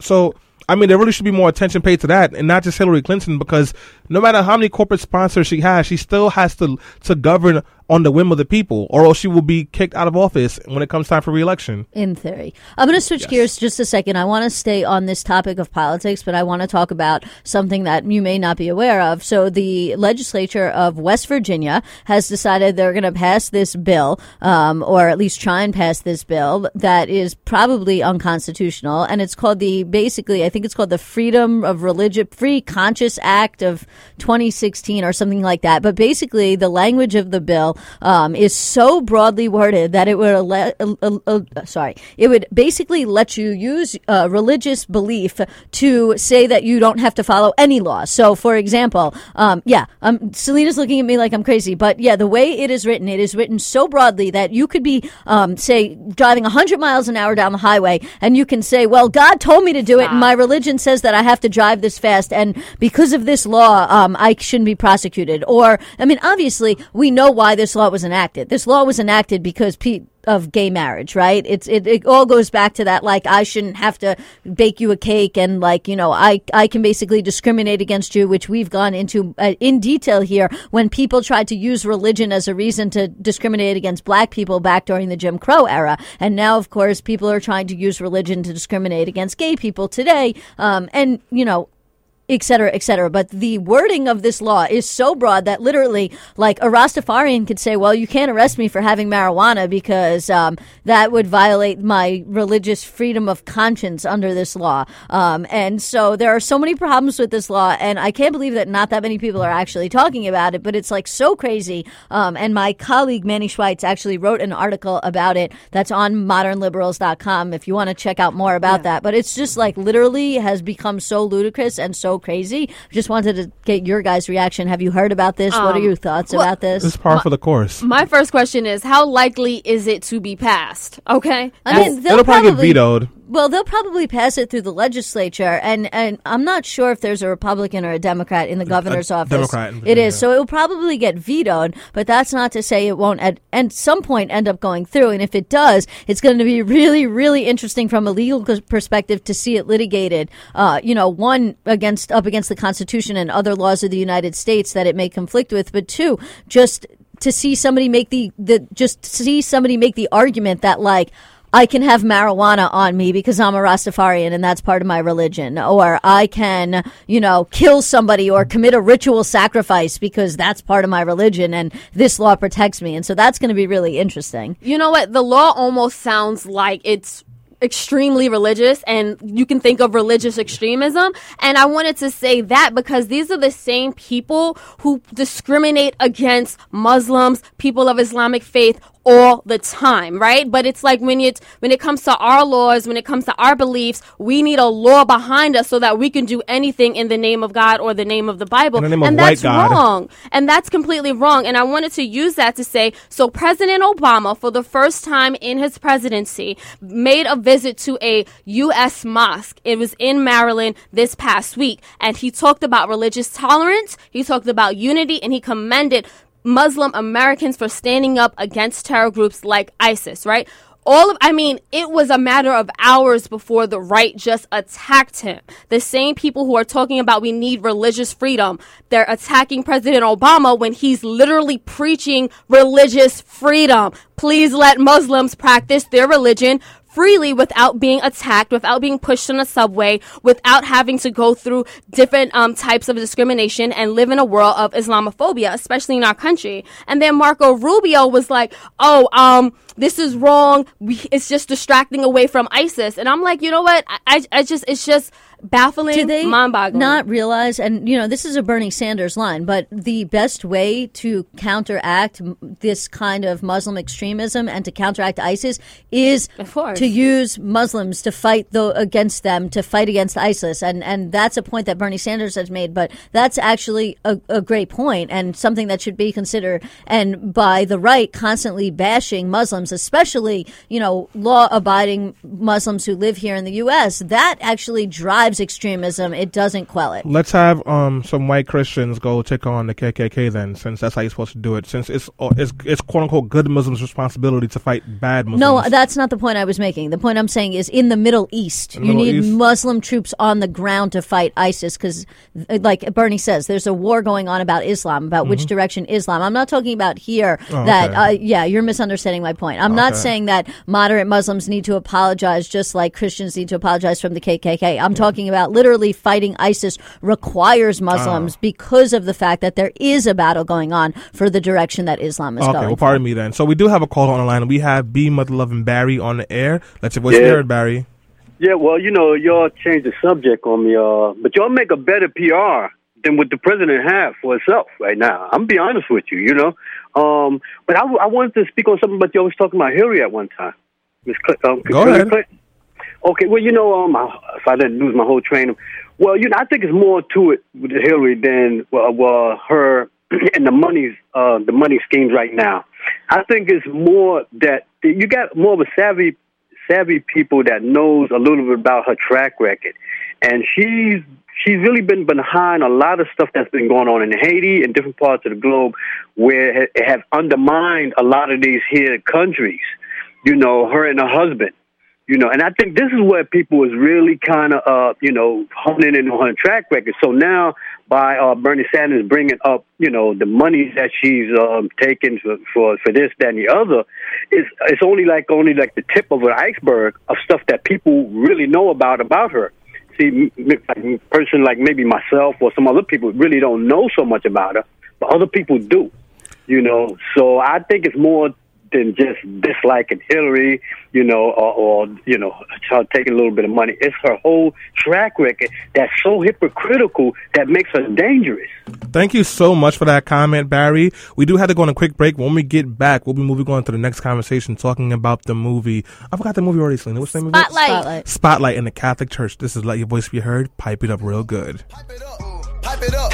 So, I mean, there really should be more attention paid to that, and not just Hillary Clinton, because no matter how many corporate sponsors she has, she still has to to govern on the whim of the people, or else she will be kicked out of office when it comes time for reelection. in theory. I'm going to switch gears just a second. I want to stay on this topic of politics, but I want to talk about something that you may not be aware of. So, the legislature of West Virginia has decided they're going to pass this bill, um, or at least try and pass this bill that is probably unconstitutional, and it's called the basically, I think it's called the Freedom of Religion Free Conscious Act of 2016 or something like that. But basically, the language of the bill um, is so broadly worded that it would ele- uh, uh, uh, sorry, it would basically let you use uh, religious belief to say that you don't have to follow any law. So, for example, um, yeah, um, Selena's looking at me like I'm crazy, but yeah, the way it is written, it is written so broadly that you could be, um, say, driving 100 miles an hour down the highway, and you can say, "Well, God told me to do it, and my religion says that I have to drive this fast, and because of this law, um, I shouldn't be prosecuted." Or, I mean, obviously, we know why this law was enacted. This law was enacted because pe- of gay marriage, right? It's it, it all goes back to that like I shouldn't have to bake you a cake and like you know I I can basically discriminate against you, which we've gone into uh, in detail here when people tried to use religion as a reason to discriminate against black people back during the Jim Crow era, and now of course people are trying to use religion to discriminate against gay people today, um, and you know et cetera, et cetera. But the wording of this law is so broad that literally, like a Rastafarian could say, well, you can't arrest me for having marijuana because um, that would violate my religious freedom of conscience under this law. Um, and so there are so many problems with this law, and I can't believe that not that many people are actually talking about it, but it's like so crazy. Um, and my colleague Manny Schweitz actually wrote an article about it that's on modernliberals.com if you want to check out more about that. But it's just like literally has become so ludicrous and so crazy. Just wanted to get your guys' reaction. Have you heard about this? what are Um, your thoughts well- about this? It's par for the course. My first question is how likely is it to be passed? Okay. I mean, they'll It'll probably get probably- vetoed. Well, they'll probably pass it through the legislature, and, and I'm not sure if there's a Republican or a Democrat in the governor's office. Democrat it is, so it will probably get vetoed, but that's not to say it won't at, at some point end up going through. And if it does, it's going to be really, really interesting from a legal perspective to see it litigated. Uh, you know, one against up against the Constitution and other laws of the United States that it may conflict with, but two, just to see somebody make the, the just to see somebody make the argument that like I can have marijuana on me because I'm a Rastafarian and that's part of my religion. Or I can, you know, kill somebody or commit a ritual sacrifice because that's part of my religion and this law protects me. And so that's going to be really interesting. You know what? The law almost sounds like it's extremely religious and you can think of religious extremism and I wanted to say that because these are the same people who discriminate against Muslims, people of Islamic faith all the time, right? But it's like when it when it comes to our laws, when it comes to our beliefs, we need a law behind us so that we can do anything in the name of God or the name of the Bible. The and that's wrong. And that's completely wrong. And I wanted to use that to say so President Obama, for the first time in his presidency, made a visit to a U.S. mosque. It was in Maryland this past week. And he talked about religious tolerance, he talked about unity, and he commended Muslim Americans for standing up against terror groups like ISIS, right? all of, I mean, it was a matter of hours before the right just attacked him. The same people who are talking about we need religious freedom, they're attacking President Obama when he's literally preaching religious freedom. Please let Muslims practice their religion freely without being attacked, without being pushed on a subway, without having to go through different um, types of discrimination and live in a world of Islamophobia, especially in our country. And then Marco Rubio was like, oh, um, this is wrong. We, it's just distracting away from ISIS. And I'm like, you know what? I, I, I just, it's just baffling, Do they mind-boggling. not realize, and you know, this is a Bernie Sanders line, but the best way to counteract this kind of Muslim extremism and to counteract ISIS is to use Muslims to fight the, against them, to fight against ISIS, and and that's a point that Bernie Sanders has made. But that's actually a, a great point and something that should be considered. And by the right constantly bashing Muslims, especially you know law-abiding Muslims who live here in the U.S., that actually drives extremism. It doesn't quell it. Let's have um some white Christians go take on the KKK then, since that's how you're supposed to do it. Since it's uh, it's it's quote unquote good Muslims' responsibility to fight bad Muslims. No, that's not the point I was making. The point I'm saying is in the Middle East, the you Middle need East? Muslim troops on the ground to fight ISIS because, like Bernie says, there's a war going on about Islam, about which direction Islam. I'm not talking about here Mm-hmm. Oh, that, okay. uh, yeah, you're misunderstanding my point. I'm not saying that moderate Muslims need to apologize just like Christians need to apologize from the KKK. I'm talking about literally fighting ISIS requires Muslims Ah. because of the fact that there is a battle going on for the direction that Islam is Okay, going. well, pardon me then. So we do have a call on the line. We have B Mother Loving Barry on the air. Let's voice be Yeah. heard, Barry. Yeah, well, you know, y'all changed the subject on me, uh, but y'all make a better PR than what the president have for himself right now. I'm be honest with you, you know. Um, but I, I wanted to speak on something, but y'all was talking about Hillary at one time. Miss Cl- um, Go Hillary ahead. Clinton. Okay, well, you know, um, I- if I didn't lose my whole train of, well, you know, I think it's more to it with Hillary than well, well her and the money's uh, the money schemes right now. I think it's more that you got more of a savvy, savvy people that knows a little bit about her track record, and she's she's really been behind a lot of stuff that's been going on in Haiti and different parts of the globe, where it have undermined a lot of these here countries. You know, her and her husband you know, and I think this is where people is really kind of, uh, you know, honing in on her track record. So now, by uh, Bernie Sanders bringing up, you know, the money that she's um, taking for, for for this, that, and the other, it's it's only like only like the tip of an iceberg of stuff that people really know about about her. See, like person like maybe myself or some other people really don't know so much about her, but other people do you know. So I think it's more than just disliking Hillary, you know, or, or you know, her taking a little bit of money. It's her whole track record that's so hypocritical that makes her dangerous. Thank you so much for that comment, Barry. We do have to go on a quick break. When we get back, we'll be moving on to the next conversation, talking about the movie. I forgot the movie already, Selena. What's the name of it? Spotlight. Spotlight. Spotlight in the Catholic Church. This is Let Your Voice Be Heard. Pipe it up real good. Pipe it up, pipe it up,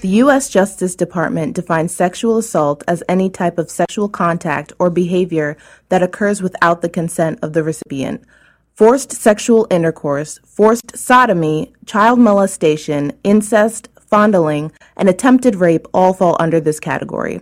The U.S. Justice Department defines sexual assault as any type of sexual contact or behavior that occurs without the consent of the recipient. Forced sexual intercourse, forced sodomy, child molestation, incest, fondling, and attempted rape all fall under this category.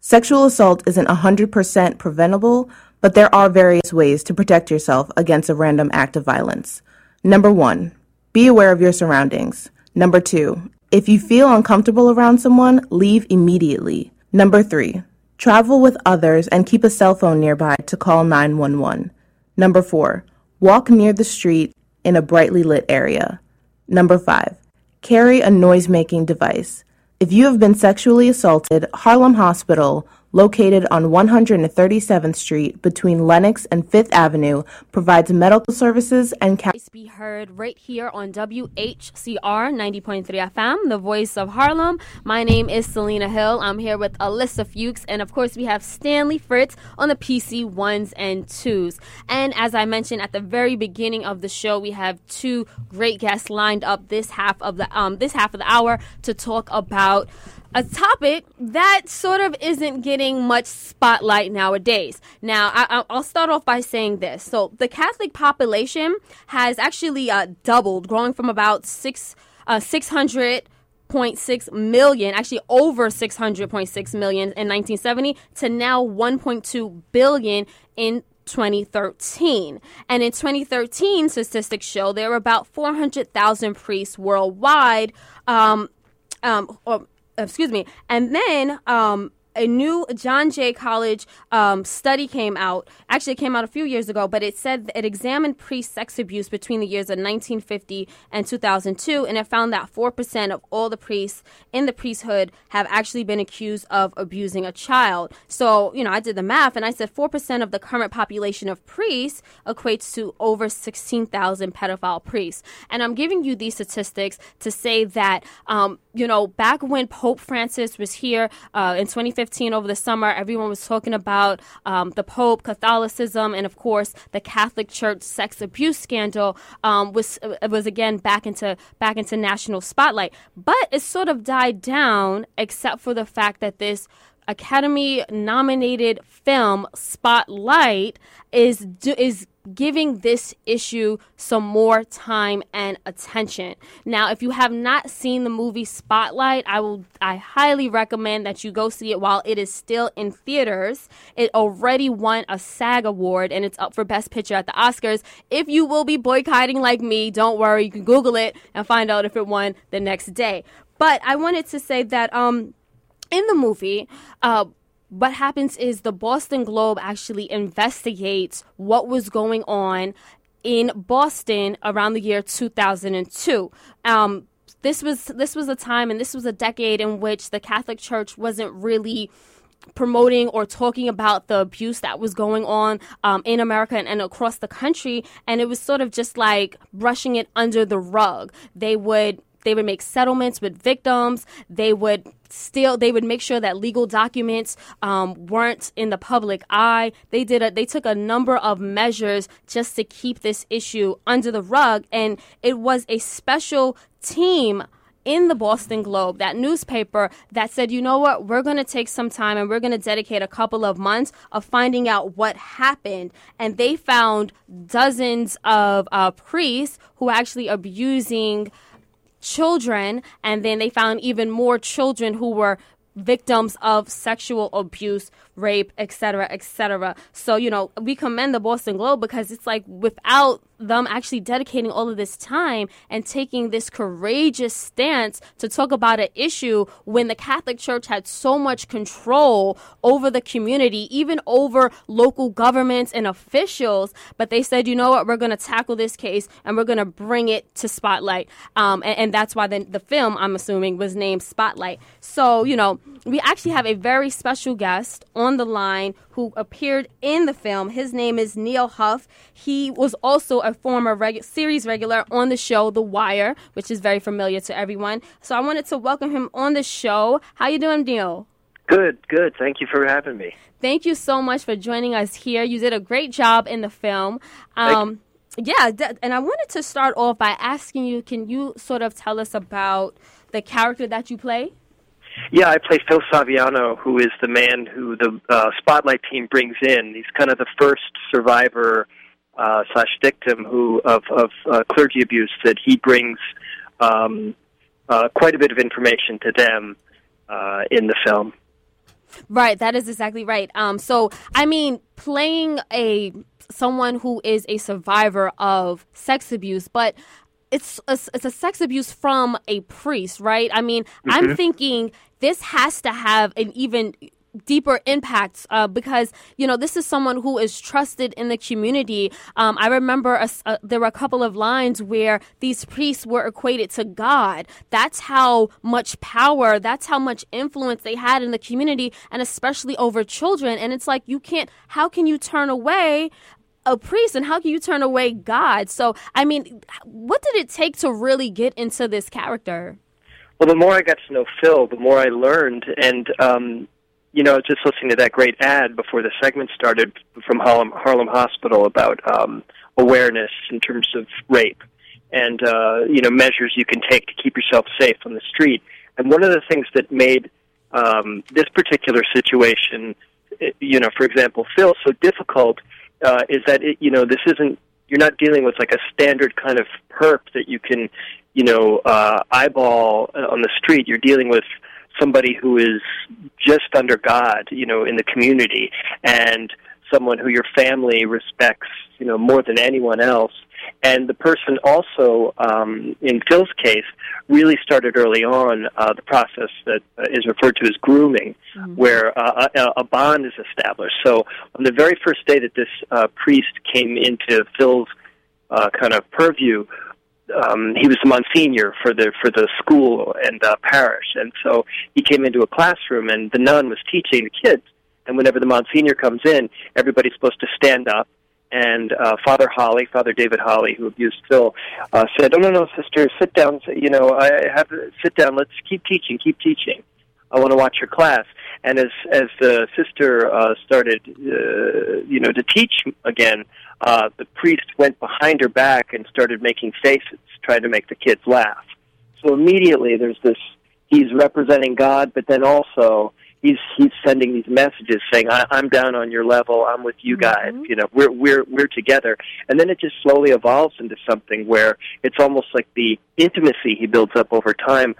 Sexual assault isn't 100% preventable, but there are various ways to protect yourself against a random act of violence. Number one, be aware of your surroundings. Number two, if you feel uncomfortable around someone, leave immediately. Number three, travel with others and keep a cell phone nearby to call 911. Number four, walk near the street in a brightly lit area. Number five, carry a noise making device. If you have been sexually assaulted, Harlem Hospital, located on 137th Street between Lenox and Fifth Avenue, provides medical services and. Voice be heard right here on WHCR 90.3 FM, the voice of Harlem. My name is Selena Hill. I'm here with Alyssa Fuchs, and of course, we have Stanley Fritz on the PC ones and twos. And as I mentioned at the very beginning of the show, we have two great guests lined up this half of the um this half of the hour to talk about a topic that sort of isn't getting much spotlight nowadays. Now, I, I- I'll start off by saying this. So, the Catholic population has actually uh, doubled, growing from about six uh, 600 600.6 million, actually over 600.6 million in 1970 to now 1.2 billion in 2013. And in 2013, statistics show there were about 400,000 priests worldwide. Um, um, or, excuse me. And then um, a new John Jay College um, study came out. Actually, it came out a few years ago, but it said it examined priest sex abuse between the years of 1950 and 2002, and it found that 4% of all the priests in the priesthood have actually been accused of abusing a child. So, you know, I did the math and I said 4% of the current population of priests equates to over 16,000 pedophile priests. And I'm giving you these statistics to say that, um, you know, back when Pope Francis was here uh, in 2015 over the summer, everyone was talking about um, the Pope, Catholicism, and of course the Catholic Church sex abuse scandal um, was uh, was again back into back into national spotlight. But it sort of died down, except for the fact that this Academy nominated film Spotlight is is giving this issue some more time and attention. Now, if you have not seen the movie Spotlight, I will I highly recommend that you go see it while it is still in theaters. It already won a SAG award and it's up for best picture at the Oscars. If you will be boycotting like me, don't worry, you can google it and find out if it won the next day. But I wanted to say that um in the movie, uh, what happens is the Boston Globe actually investigates what was going on in Boston around the year 2002. Um, this was this was a time and this was a decade in which the Catholic Church wasn't really promoting or talking about the abuse that was going on um, in America and, and, across the country, and it was sort of just like brushing it under the rug. They would they would make settlements with victims. They would still they would make sure that legal documents um, weren't in the public eye. They did a, they took a number of measures just to keep this issue under the rug, and it was a special team in the Boston Globe, that newspaper, that said, you know what, we're going to take some time and we're going to dedicate a couple of months of finding out what happened. And they found dozens of uh, priests who were actually abusing children, and then they found even more children who were victims of sexual abuse, rape, etc., etc. So, you know, we commend the Boston Globe because it's like without them actually dedicating all of this time and taking this courageous stance to talk about an issue when the Catholic Church had so much control over the community, even over local governments and officials. But they said, you know what, we're going to tackle this case and we're going to bring it to spotlight. Um, and, and, that's why the, the film, I'm assuming, was named Spotlight. So, you know, we actually have a very special guest on the line who appeared in the film. His name is Neal Huff. He was also a former regu- series regular on the show The Wire, which is very familiar to everyone. So I wanted to welcome him on the show. How you doing, Neil? Good, good. Thank you for having me. Thank you so much for joining us here. You did a great job in the film. Um, yeah, and I wanted to start off by asking you can you sort of tell us about the character that you play? Yeah, I play Phil Saviano, who is the man who the uh, Spotlight team brings in. He's kind of the first survivor uh, slash victim who of, of uh, clergy abuse that he brings um, uh, quite a bit of information to them uh, in the film. Right, that is exactly right. Um, so, I mean, playing a someone who is a survivor of sex abuse, but it's a, it's a sex abuse from a priest, right? I mean, mm-hmm. I'm thinking this has to have an even deeper impacts uh, because you know this is someone who is trusted in the community. Um, I remember a, a, there were a couple of lines where these priests were equated to God. That's how much power, that's how much influence they had in the community, and especially over children. And it's like you can't. How can you turn away? A priest, and how can you turn away God? So, I mean, what did it take to really get into this character? Well, the more I got to know Phil, the more I learned, and um, you know, just listening to that great ad before the segment started from Harlem, Harlem Hospital about um, awareness in terms of rape and uh, you know measures you can take to keep yourself safe on the street. And one of the things that made um, this particular situation, eh, you know, for example, Phil so difficult uh, is that it, you know this isn't you're not dealing with like a standard kind of perp that you can, you know, uh, eyeball on the street. You're dealing with somebody who is just under God, you know, in the community, and someone who your family respects, you know, more than anyone else. And the person also, um, in Phil's case, really started early on uh, the process that uh, is referred to as grooming, where uh, a, a bond is established. So on the very first day that this uh, priest came into Phil's uh, kind of purview, um, he was the Monsignor for the for the school and uh, parish, and so he came into a classroom, and the nun was teaching the kids. And whenever the Monsignor comes in, everybody's supposed to stand up. And uh, Father Holley, Father David Holley, who abused Phil, uh, said, "Oh no, no, sister, sit down. You know, I have sit down. Let's keep teaching. Keep teaching. I want to watch your class." And as as the sister uh, started, uh, you know, to teach again, uh, the priest went behind her back and started making faces, trying to make the kids laugh. So immediately, there's this. He's representing God, but then also he's he's sending these messages saying, I, "I'm down on your level. I'm with you guys. You know, we're we're we're together." And then it just slowly evolves into something where it's almost like the intimacy he builds up over time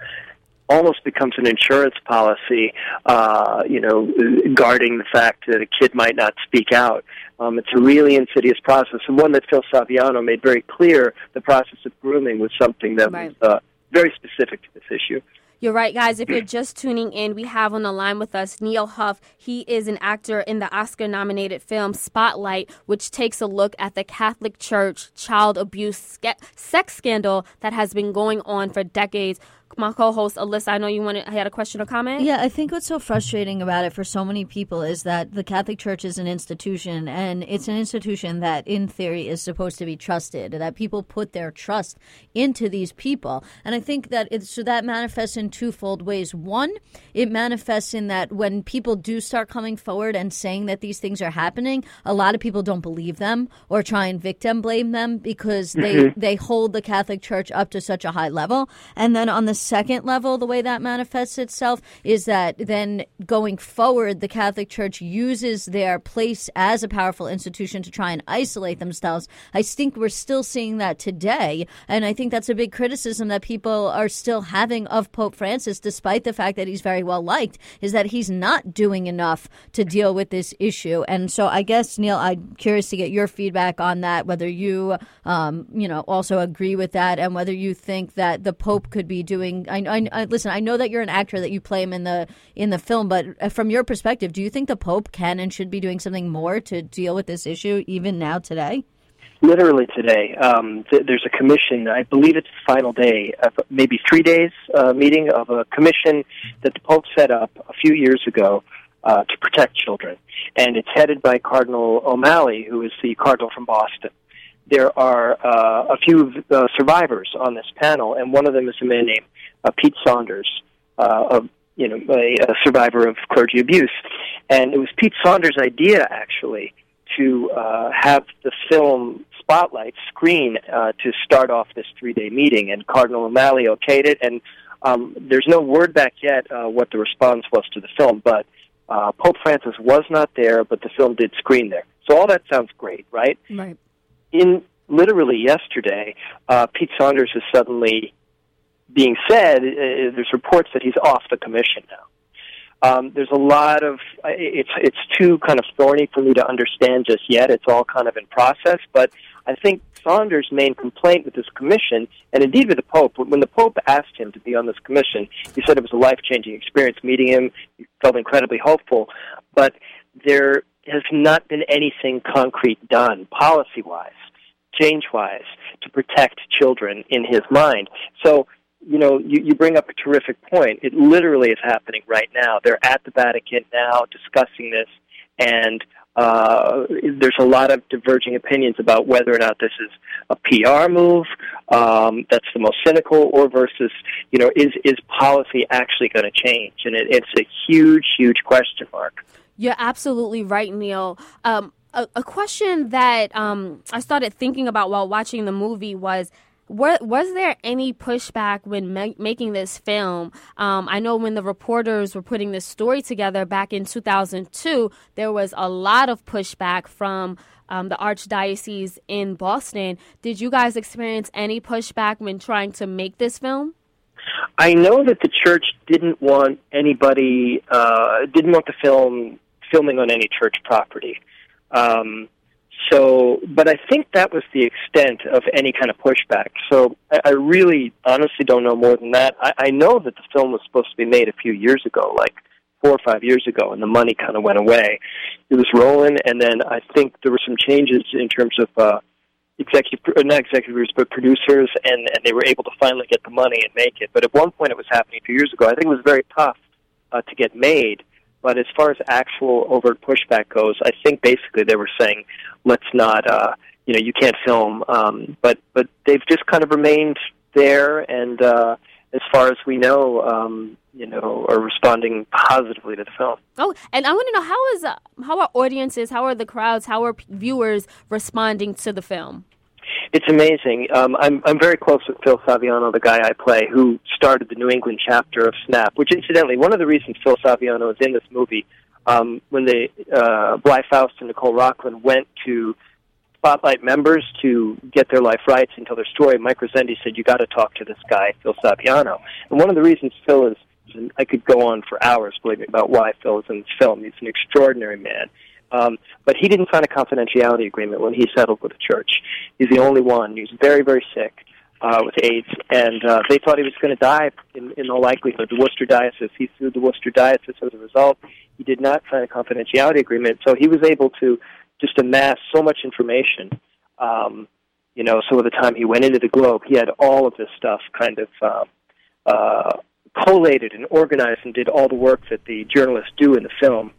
almost becomes an insurance policy, uh, you know, guarding the fact that a kid might not speak out. Um, it's a really insidious process, and one that Phil Saviano made very clear. The process of grooming was something that Right. was uh, very specific to this issue. You're right, guys. If you're just tuning in, we have on the line with us Neal Huff. He is an actor in the Oscar nominated film Spotlight, which takes a look at the Catholic Church child abuse sex scandal that has been going on for decades. My co host Alyssa, I know you wanted, I had a question or comment? Yeah, I think what's so frustrating about it for so many people is that the Catholic Church is an institution, and it's an institution that, in theory, is supposed to be trusted. That people put their trust into these people, and I think that it, so that manifests in twofold ways. One, it manifests in that when people do start coming forward and saying that these things are happening, a lot of people don't believe them or try and victim blame them because they Mhm. they hold the Catholic Church up to such a high level. And then on the second level, the way that manifests itself is that then going forward, the Catholic Church uses their place as a powerful institution to try and isolate themselves. I think we're still seeing that today. And I think that's a big criticism that people are still having of Pope Francis, despite the fact that he's very well liked, is that he's not doing enough to deal with this issue. And so I guess, Neal, I'm curious to get your feedback on that, whether you, um, you know, also agree with that and whether you think that the Pope could be doing. I, I, I listen. I know that you're an actor that you play him in the in the film, but uh, from your perspective, do you think the Pope can and should be doing something more to deal with this issue even now today? Literally today, um, th- there's a commission. I believe it's the final day, of maybe three days uh, meeting of a commission that the Pope set up a few years ago uh, to protect children, and it's headed by Cardinal O'Malley, who is the cardinal from Boston. There are uh, a few uh, survivors on this panel, and one of them is a man named uh, Pete Saunders, uh, of you know a, a survivor of clergy abuse, and it was Pete Saunders' idea actually to uh, have the film Spotlight screen uh, to start off this three-day meeting, and Cardinal O'Malley okayed it. And um, there's no word back yet uh, what the response was to the film, but uh, Pope Francis was not there, but the film did screen there. So all that sounds great, right? Right. In literally yesterday, uh, Pete Saunders is suddenly being said. Uh, there's reports that he's off the commission now. Um, there's a lot of it's it's too kind of thorny for me to understand just yet. It's all kind of in process, but I think Saunders' main complaint with this commission, and indeed with the Pope, when the Pope asked him to be on this commission, he said it was a life changing experience meeting him. He felt incredibly hopeful, but there has not been anything concrete done policy wise, change wise, to protect children in his mind. So you know, you, you bring up a terrific point. It literally is happening right now. They're at the Vatican now discussing this, and uh, there's a lot of diverging opinions about whether or not this is a PR move um, that's the most cynical, or versus, you know, is is policy actually going to change? And it, it's a huge, huge question mark. You're absolutely right, Neal. Um, a, a question that um, I started thinking about while watching the movie was What, was there any pushback when ma- making this film? Um, I know when the reporters were putting this story together back in 2002, there was a lot of pushback from um, the Archdiocese in Boston. Did you guys experience any pushback when trying to make this film? I know that the church didn't want anybody, uh, didn't want the film filming on any church property. Um, so, but I think that was the extent of any kind of pushback. So I, I really, honestly, don't know more than that. I, I know that the film was supposed to be made a few years ago, like four or five years ago, and the money kind of went away. It was rolling, and then I think there were some changes in terms of uh, executive, not executives, but producers, and, and they were able to finally get the money and make it. But at one point, it was happening few years ago. I think it was very tough uh, to get made. But as far as actual overt pushback goes, I think basically they were saying, let's not, uh, you know, you can't film. Um, but but they've just kind of remained there, and uh, as far as we know, um, you know, are responding positively to the film. Oh, and I want to know how is uh, how are audiences, how are the crowds, how are p- viewers responding to the film? It's amazing. Um, I'm I'm very close with Phil Saviano, the guy I play, who started the New England chapter of Snap. Which, incidentally, one of the reasons Phil Saviano is in this movie, um, when the uh, Blye Faust and Nicole Rocklin went to Spotlight members to get their life rights and tell their story, Mike Rezendes said, "You got to talk to this guy, Phil Saviano." And one of the reasons Phil is, I could go on for hours, believe me, about why Phil is in this film. He's an extraordinary man. Um, but he didn't sign a confidentiality agreement when he settled with the church. He's the only one. He was very, very sick uh, with AIDS, and uh, they thought he was going to die in, in all likelihood. The Worcester Diocese, he sued the Worcester Diocese as a result. He did not sign a confidentiality agreement, so he was able to just amass so much information. Um, you know, so by the time he went into the Globe, he had all of this stuff kind of uh, uh, collated and organized and did all the work that the journalists do in the film.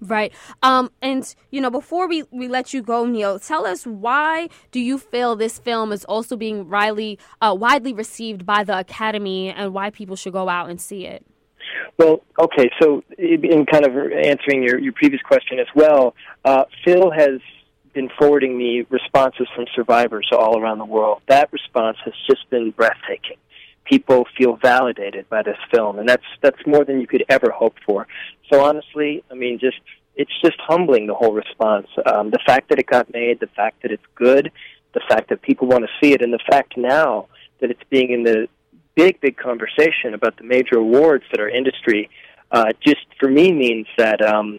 Right. Um, and, you know, before we, we let you go, Neal, tell us why do you feel this film is also being widely, uh, widely received by the Academy and why people should go out and see it? Well, okay, so in kind of answering your, your previous question as well, uh, Phil has been forwarding me responses from survivors all around the world. That response has just been breathtaking. People feel validated by this film, and that's that's more than you could ever hope for. So honestly, I mean, just it's just humbling the whole response. Um, the fact that it got made, the fact that it's good, the fact that people want to see it, and the fact now that it's being in the big, big conversation about the major awards that our industry uh, just for me means that um,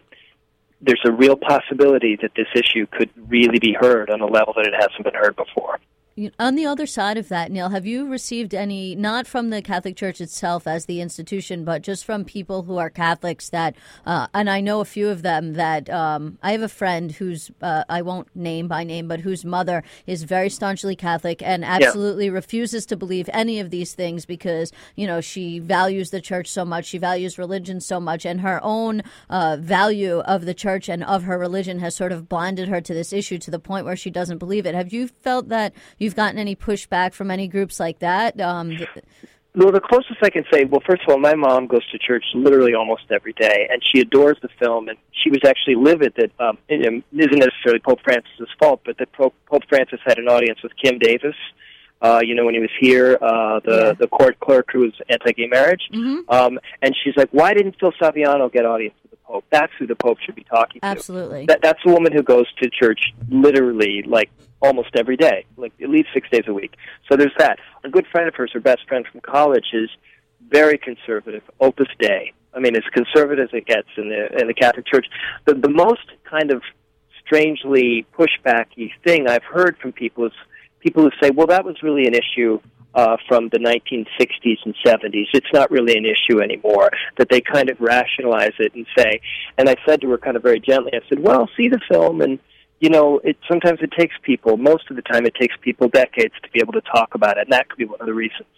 there's a real possibility that this issue could really be heard on a level that it hasn't been heard before. On the other side of that, Neal, have you received any, not from the Catholic Church itself as the institution, but just from people who are Catholics that, uh, and I know a few of them that um, I have a friend who's, uh, I won't name by name, but whose mother is very staunchly Catholic and absolutely refuses to believe any of these things because, you know, she values the church so much, she values religion so much, and her own uh, value of the church and of her religion has sort of blinded her to this issue to the point where she doesn't believe it. Have you felt that you've gotten any pushback from any groups like that? Um, Well, the closest I can say, well, first of all, my mom goes to church literally almost every day, and she adores the film. And she was actually livid that um, it isn't necessarily Pope Francis's fault, but that Pope, Pope Francis had an audience with Kim Davis. Uh, you know, when he was here, uh, the the court clerk who was anti-gay marriage, um, and she's like, "Why didn't Phil Saviano get audience Pope? That's who the Pope should be talking to." absolutely. That, that's the woman who goes to church literally like almost every day, like at least six days a week. So there's that. A good friend of hers, her best friend from college, is very conservative, Opus Dei. I mean, as conservative as it gets in the in the Catholic Church. The the most kind of strangely pushbacky thing I've heard from people is people who say, "Well, that was really an issue." Uh, from the 1960s and 70s, it's not really an issue anymore. That they kind of rationalize it and say, and I said to her kind of very gently, I said, "Well, see the film, and you know, it sometimes it takes people. Most of the time, it takes people decades to be able to talk about it, and that could be one of the reasons.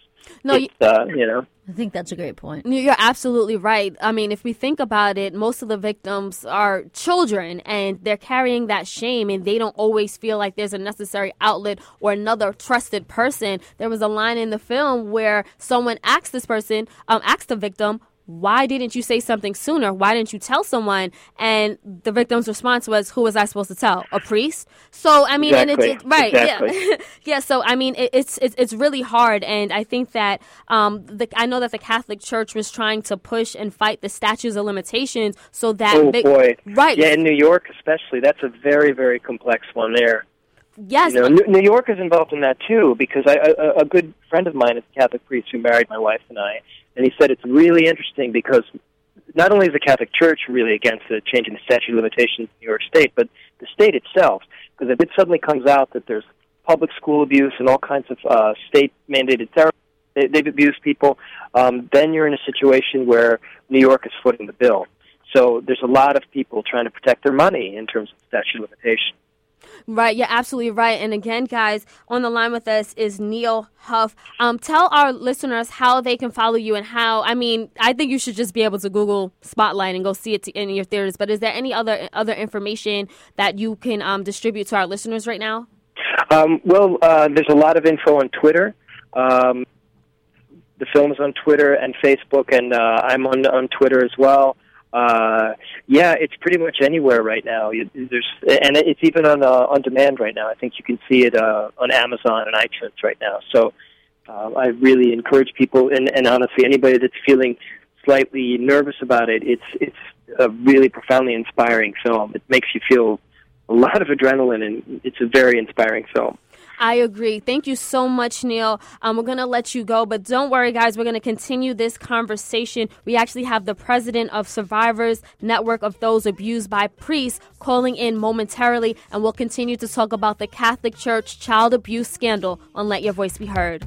No, it's, uh, you know. I think that's a great point. You're absolutely right. I mean, if we think about it, most of the victims are children and they're carrying that shame and they don't always feel like there's a necessary outlet or another trusted person. There was a line in the film where someone asked this person, um, asked the victim, why didn't you say something sooner? Why didn't you tell someone? And the victim's response was, who was I supposed to tell? A priest? So, I mean, exactly. and it's, right. Exactly. Yeah. yeah. So, I mean, it, it's, it's, it's really hard. And I think that, um, the, I know that the Catholic Church was trying to push and fight the statutes of limitations so that, oh they- boy, right. Yeah, in New York especially, that's a very very complex one there. Yes. You know, New New York is involved in that too because I, a, a good friend of mine is a Catholic priest who married my wife and I, and he said it's really interesting because not only is the Catholic Church really against the changing the statute of limitations in New York State, but the state itself, because if it suddenly comes out that there's public school abuse and all kinds of uh, state mandated therapy, they, they've abused people, um, then you're in a situation where New York is footing the bill. So there's a lot of people trying to protect their money in terms of statute of limitations. Right, you're absolutely right. And again, guys, on the line with us is Neal Huff. Um, tell our listeners how they can follow you and how. I mean, I think you should just be able to Google Spotlight and go see it in your theaters. But is there any other other information that you can um, distribute to our listeners right now? Um, well, uh, there's a lot of info on Twitter. Um, the film is on Twitter and Facebook, and uh, I'm on on Twitter as well. Uh, yeah, it's pretty much anywhere right now. There's and it's even on uh, on demand right now. I think you can see it uh, on Amazon and iTunes right now. So uh, I really encourage people, and, and honestly, anybody that's feeling slightly nervous about it, it's it's a really profoundly inspiring film. It makes you feel a lot of adrenaline, and it's a very inspiring film. I agree. Thank you so much, Neal. Um, we're going to let you go, but don't worry, guys. We're going to continue this conversation. We actually have the president of Survivors Network of Those Abused by Priests calling in momentarily, and we'll continue to talk about the Catholic Church child abuse scandal on Let Your Voice Be Heard.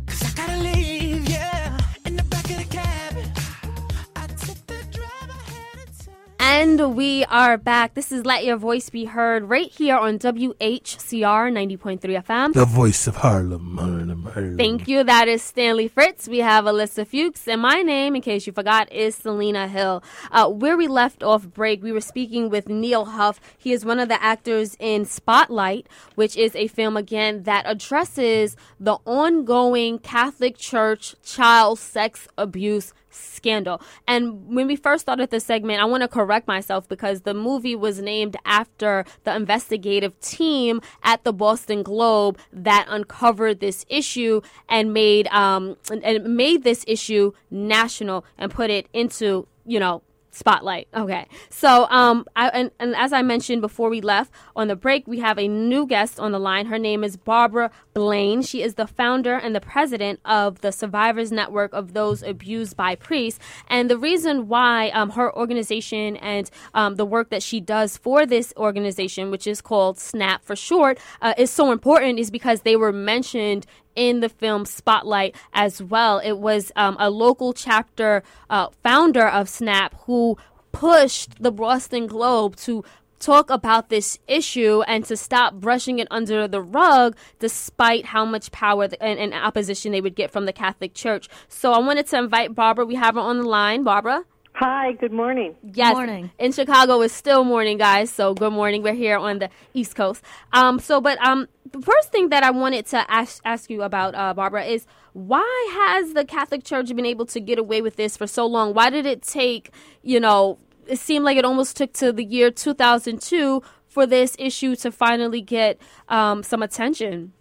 And we are back. This is Let Your Voice Be Heard right here on WHCR 90.3 FM. The voice of Harlem. Harlem, Harlem. Thank you. That is Stanley Fritz. We have Alyssa Fuchs. And my name, in case you forgot, is Selena Hill. Uh, where we left off break, we were speaking with Neal Huff. He is one of the actors in Spotlight, which is a film, again, that addresses the ongoing Catholic Church child sex abuse scandal. And when we first started the segment, I want to correct myself because the movie was named after the investigative team at the Boston Globe that uncovered this issue and made um and made this issue national and put it into you know spotlight. Okay. So, um, I, and, and as I mentioned before we left on the break, we have a new guest on the line. Her name is Barbara Blaine. She is the founder and the president of the Survivors Network of Those Abused by Priests. And the reason why um, her organization and um, the work that she does for this organization, which is called SNAP for short, uh, is so important is because they were mentioned in the film Spotlight as well. It was um, a local chapter uh, founder of SNAP who pushed the Boston Globe to talk about this issue and to stop brushing it under the rug despite how much power and, and opposition they would get from the Catholic Church. So I wanted to invite Barbara. We have her on the line. Barbara? Hi, good morning. Yes. morning. In Chicago, it's still morning, guys. So good morning. We're here on the East Coast. Um, so, but um, the first thing that I wanted to ask, ask you about, uh, Barbara, is why has the Catholic Church been able to get away with this for so long? Why did it take, you know, it seemed like it almost took to the year 2002 for this issue to finally get um, some attention?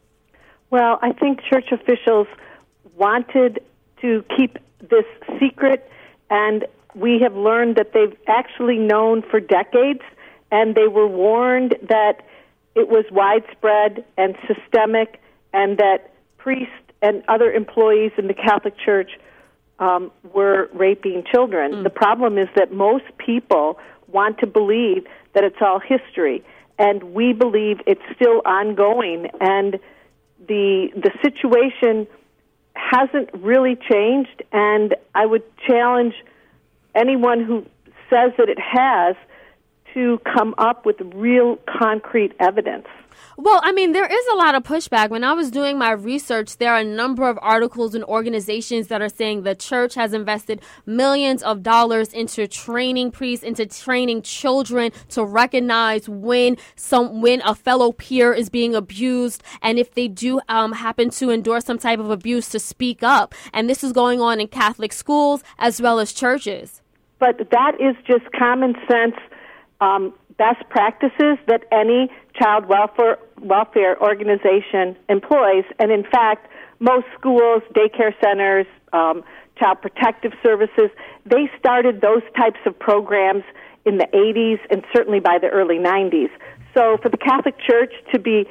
Well, I think church officials wanted to keep this secret, and we have learned that they've actually known for decades, and they were warned that it was widespread and systemic, and that priests and other employees in the Catholic Church um, were raping children. The problem is that most people want to believe that it's all history, and we believe it's still ongoing, and the the situation hasn't really changed. And I would challenge anyone who says that it has to come up with real concrete evidence. Well, I mean, there is a lot of pushback. When I was doing my research, there are a number of articles and organizations that are saying the church has invested millions of dollars into training priests, into training children to recognize when some when a fellow peer is being abused, and if they do um, happen to endure some type of abuse, to speak up. And this is going on in Catholic schools as well as churches. but that is just common sense um, best practices that any child welfare welfare organization employs. And in fact, most schools, daycare centers, um, child protective services, they started those types of programs in the 80s and certainly by the early 90s. So for the Catholic Church to be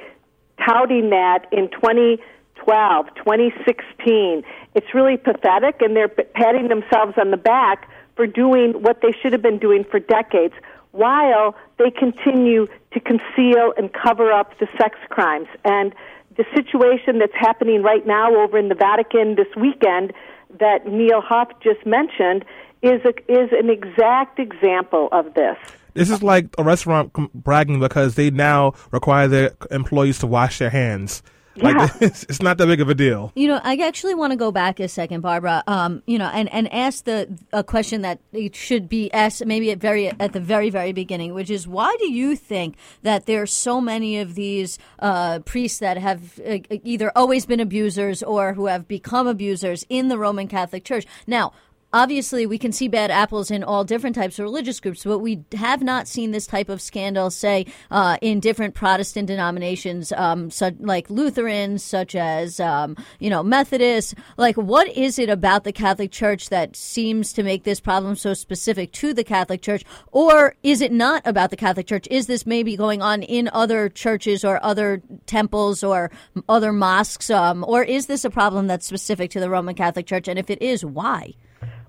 touting that in 2012, 2016, it's really pathetic, and they're patting themselves on the back for doing what they should have been doing for decades while they continue to conceal and cover up the sex crimes. And the situation that's happening right now over in the Vatican this weekend that Neal Huff just mentioned is a, is an exact example of this. This is like a restaurant bragging because they now require their employees to wash their hands. Like Yeah. it's, it's not that big of a deal. You know, I actually want to go back a second, Barbara. Um, you know, and, and ask the a question that it should be asked maybe at very at the very very beginning, which is why do you think that there are so many of these uh, priests that have uh, either always been abusers or who have become abusers in the Roman Catholic Church? Now. Obviously, we can see bad apples in all different types of religious groups, but we have not seen this type of scandal, say, uh, in different Protestant denominations, um, such, like Lutherans, such as, um, you know, Methodists. Like, what is it about the Catholic Church that seems to make this problem so specific to the Catholic Church? Or is it not about the Catholic Church? Is this maybe going on in other churches or other temples or other mosques? Um, or is this a problem that's specific to the Roman Catholic Church? And if it is, why?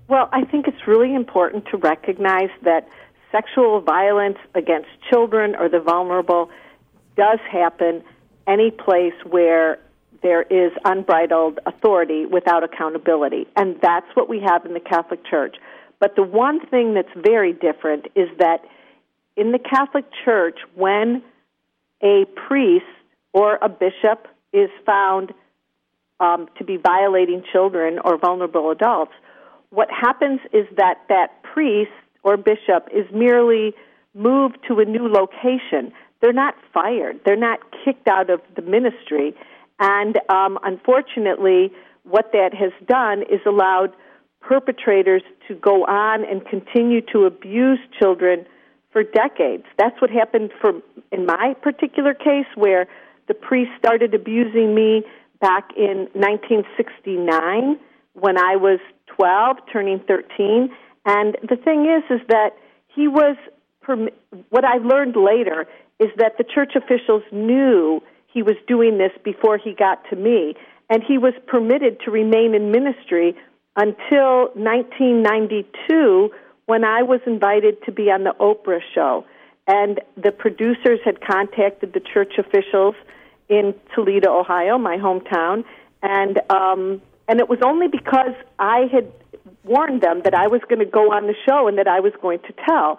Well, I think it's really important to recognize that sexual violence against children or the vulnerable does happen any place where there is unbridled authority without accountability. And that's what we have in the Catholic Church. But the one thing that's very different is that in the Catholic Church, when a priest or a bishop is found um, to be violating children or vulnerable adults, what happens is that that priest or bishop is merely moved to a new location. They're not fired. They're not kicked out of the ministry. And um, unfortunately, what that has done is allowed perpetrators to go on and continue to abuse children for decades. That's what happened for in my particular case, where the priest started abusing me back in 1969 when I was 12, turning 13. And the thing is, is that he was. What I learned later is that the church officials knew he was doing this before he got to me, and he was permitted to remain in ministry until 1992 when I was invited to be on the Oprah show. And the producers had contacted the church officials in Toledo, Ohio, my hometown, and um, and it was only because I had warned them that I was going to go on the show and that I was going to tell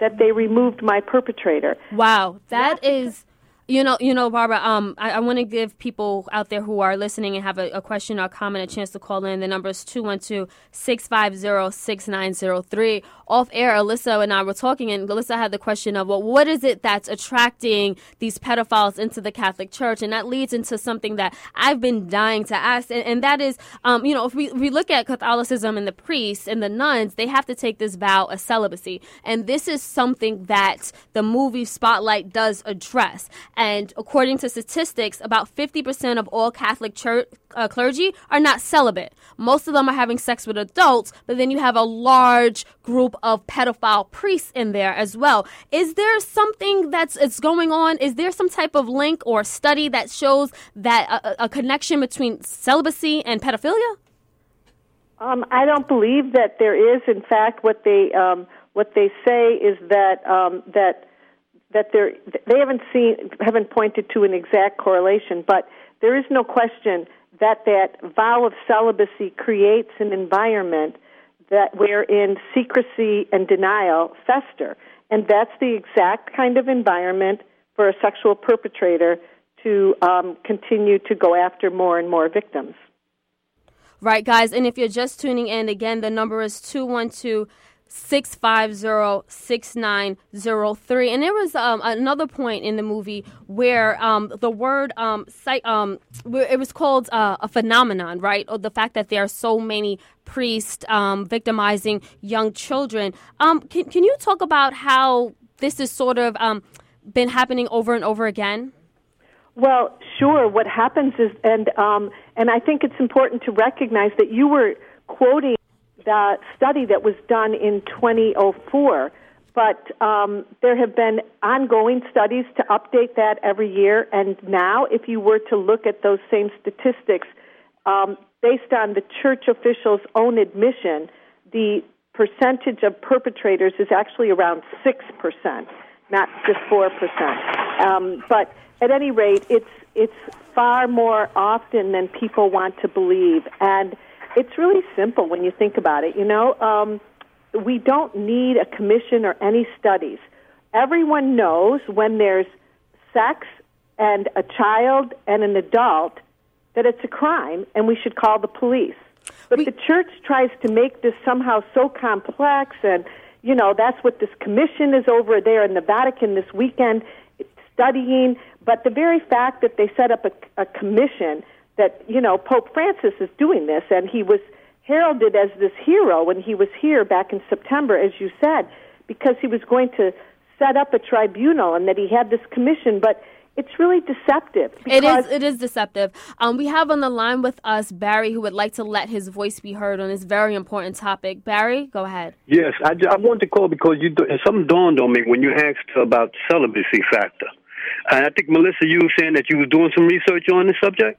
that they removed my perpetrator. Wow, that is. You know, you know, Barbara. Um, I, I want to give people out there who are listening and have a, a question or a comment a chance to call in. The number is 212-650-6903. Off air, Alyssa and I were talking, and Alyssa had the question of, well, what is it that's attracting these pedophiles into the Catholic Church? And that leads into something that I've been dying to ask, and, and that is, um, you know, if we, if we look at Catholicism and the priests and the nuns, they have to take this vow of celibacy, and this is something that the movie Spotlight does address. And according to statistics, about 50% of all Catholic church, uh, clergy are not celibate. Most of them are having sex with adults, but then you have a large group of pedophile priests in there as well. Is there something that's it's going on? Is there some type of link or study that shows that a, a connection between celibacy and pedophilia? Um, I don't believe that there is. In fact, what they um, what they say is that um, that that there they haven't seen haven't pointed to an exact correlation, but there is no question that that vow of celibacy creates an environment that wherein secrecy and denial fester, and that's the exact kind of environment for a sexual perpetrator to um, continue to go after more and more victims. Right, guys. And if you're just tuning in, again, the number is 212 650-6903 and there was um, another point in the movie where um, the word um, um, it was called uh, a phenomenon right? Or the fact that there are so many priests um, victimizing young children. Um, can, can you talk about how this is sort of um, been happening over and over again? Well, sure. What happens is, and um, and I think it's important to recognize that you were quoting the study that was done in 2004, but um, there have been ongoing studies to update that every year. And now, if you were to look at those same statistics, um, based on the church officials' own admission, the percentage of perpetrators is actually around six percent, not just four percent. Um, but at any rate, it's it's far more often than people want to believe, and it's really simple when you think about it. You know, um, we don't need a commission or any studies. Everyone knows when there's sex and a child and an adult that it's a crime, and we should call the police. But the church tries to make this somehow so complex, and you know that's what this commission is over there in the Vatican this weekend studying. But the very fact that they set up a, a commission that you know Pope Francis is doing this, and he was heralded as this hero when he was here back in September, as you said, because he was going to set up a tribunal and that he had this commission, but. It's really deceptive. It because- is. It is deceptive. Um, we have on the line with us Barry, who would like to let his voice be heard on this very important topic. Barry, go ahead. Yes, I, ju- I wanted to call because you do, something dawned on me when you asked about celibacy factor. And I think Melissa, you were saying that you were doing some research on the subject.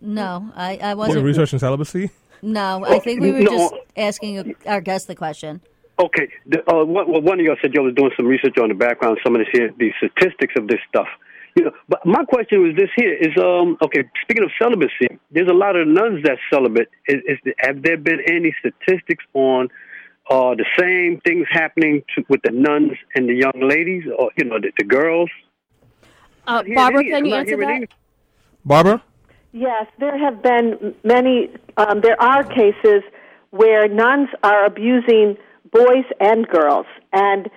No, I, I wasn't. research and celibacy? No, I think we were No. just asking our guest the question. Okay, the, uh, one, one of y'all said y'all was doing some research on the background, some of this here, the statistics of this stuff. You know, but my question was this here: is um okay? Speaking of celibacy, there's a lot of nuns that's celibate. Is, is have there been any statistics on uh, the same things happening to, with the nuns and the young ladies, or you know, the, the girls? Uh, Barbara, any- can you answer that? any- Barbara? Yes, there have been many, um, there are cases where nuns are abusing boys and girls, and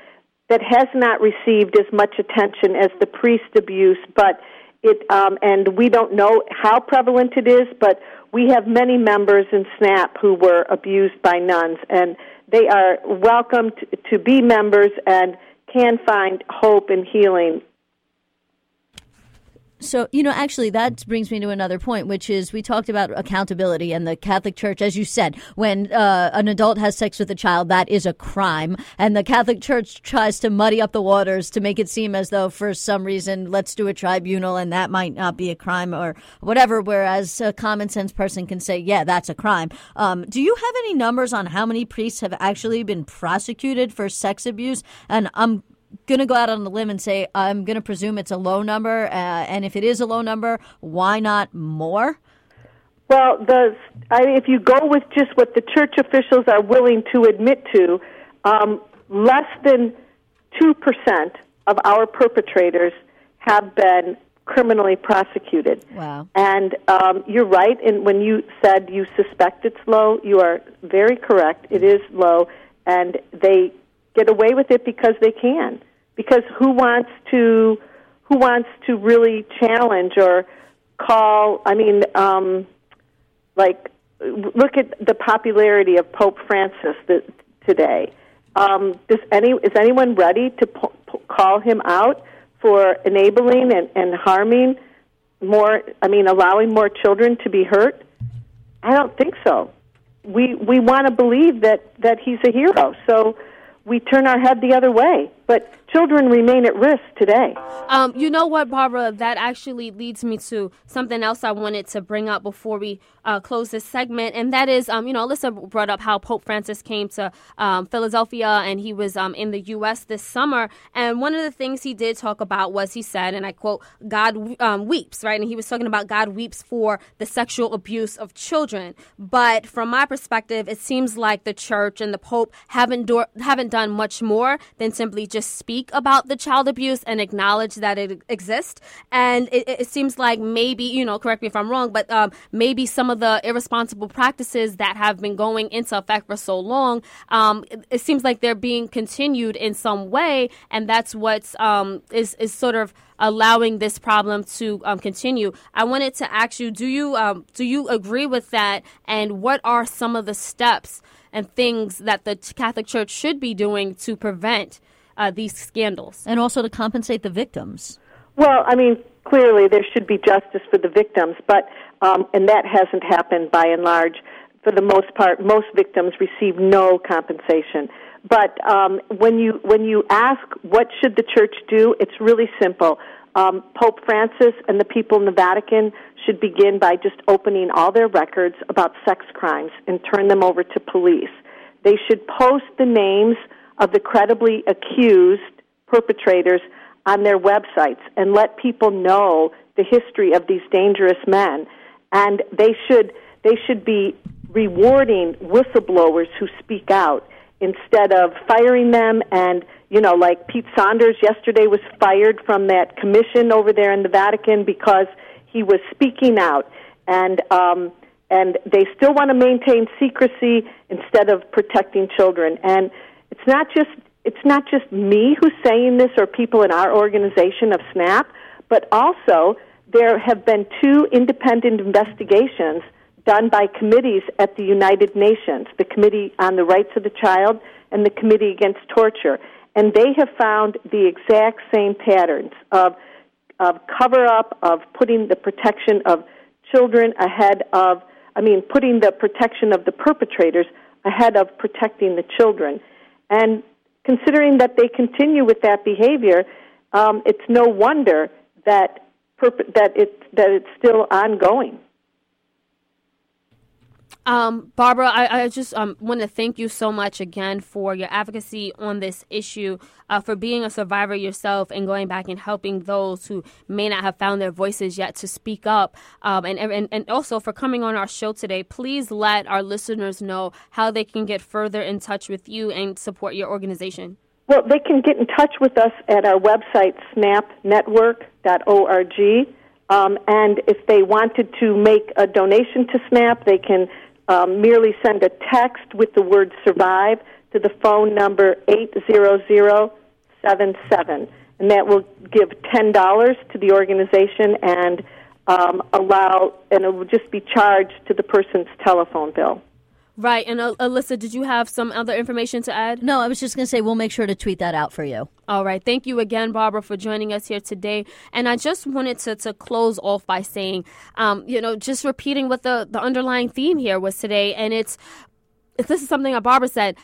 that has not received as much attention as the priest abuse, but it, um, and we don't know how prevalent it is, but we have many members in SNAP who were abused by nuns, and they are welcome to, to be members and can find hope and healing So, you know, actually, that brings me to another point, which is we talked about accountability and the Catholic Church, as you said, when uh, an adult has sex with a child, that is a crime. And the Catholic Church tries to muddy up the waters to make it seem as though, for some reason, let's do a tribunal and that might not be a crime or whatever. Whereas a common sense person can say, yeah, that's a crime. Um, do you have any numbers on how many priests have actually been prosecuted for sex abuse? And I'm going to go out on a limb and say I'm going to presume it's a low number, uh, and if it is a low number, why not more? Well, the I, if you go with just what the church officials are willing to admit to, um, less than two percent of our perpetrators have been criminally prosecuted. Wow. And um, you're right. And when you said you suspect it's low, you are very correct. It is low, and they get away with it because they can. Because who wants to who wants to really challenge or call? I mean, um, like look at the popularity of Pope Francis th- today. Um, does any is anyone ready to po- po- call him out for enabling and, and harming more? I mean, allowing more children to be hurt. I don't think so. We we want to believe that that he's a hero, so we turn our head the other way. But children remain at risk today. Um, you know what, Barbara? That actually leads me to something else I wanted to bring up before we uh, close this segment, and that is, um, you know, Alyssa brought up how Pope Francis came to um, Philadelphia and he was um, in the U.S. this summer, and one of the things he did talk about was he said, and I quote, "God um, weeps," right, and he was talking about God weeps for the sexual abuse of children. But from my perspective, it seems like the church and the Pope haven't do- haven't done much more than simply just just speak about the child abuse and acknowledge that it exists. And it, it seems like maybe, you know, correct me if I'm wrong, but um, maybe some of the irresponsible practices that have been going into effect for so long, um, it, it, seems like they're being continued in some way, and that's what's um, is is sort of allowing this problem to um, continue. I wanted to ask you: Do you um, do you agree with that? And what are some of the steps and things that the Catholic Church should be doing to prevent uh, these scandals, and also to compensate the victims? Well, I mean, clearly there should be justice for the victims, but um, and that hasn't happened by and large. For the most part, most victims receive no compensation. But um, when you when you ask what should the church do, it's really simple. Um, Pope Francis and the people in the Vatican should begin by just opening all their records about sex crimes and turn them over to police. They should post the names of the credibly accused perpetrators on their websites and let people know the history of these dangerous men. And they should they should be rewarding whistleblowers who speak out instead of firing them. And you know like Pete Saunders yesterday was fired from that commission over there in the Vatican because he was speaking out. And um and they still want to maintain secrecy instead of protecting children. And it's not just it's not just me who's saying this or people in our organization of SNAP but also there have been two independent investigations done by committees at the United Nations, the Committee on the Rights of the Child and the Committee Against Torture. And they have found the exact same patterns of, of cover up, of putting the protection of children ahead of, I mean, putting the protection of the perpetrators ahead of protecting the children. And considering that they continue with that behavior, um, it's no wonder that, perp- that, it, that it's still ongoing. Um, Barbara, I, I just um, want to thank you so much again for your advocacy on this issue, uh, for being a survivor yourself and going back and helping those who may not have found their voices yet to speak up, um, and, and, and also for coming on our show today. Please let our listeners know how they can get further in touch with you and support your organization. Well, they can get in touch with us at our website, snapnetwork.org. Um, and if they wanted to make a donation to SNAP, they can um, merely send a text with the word survive to the phone number 80077. And that will give $10 to the organization and um, allow, and it will just be charged to the person's telephone bill. Right. And uh, Alyssa, did you have some other information to add? No, I was just going to say we'll make sure to tweet that out for you. All right. Thank you again, Barbara, for joining us here today. And I just wanted to, to close off by saying, um, you know, just repeating what the, the underlying theme here was today. And it's this is something that Barbara said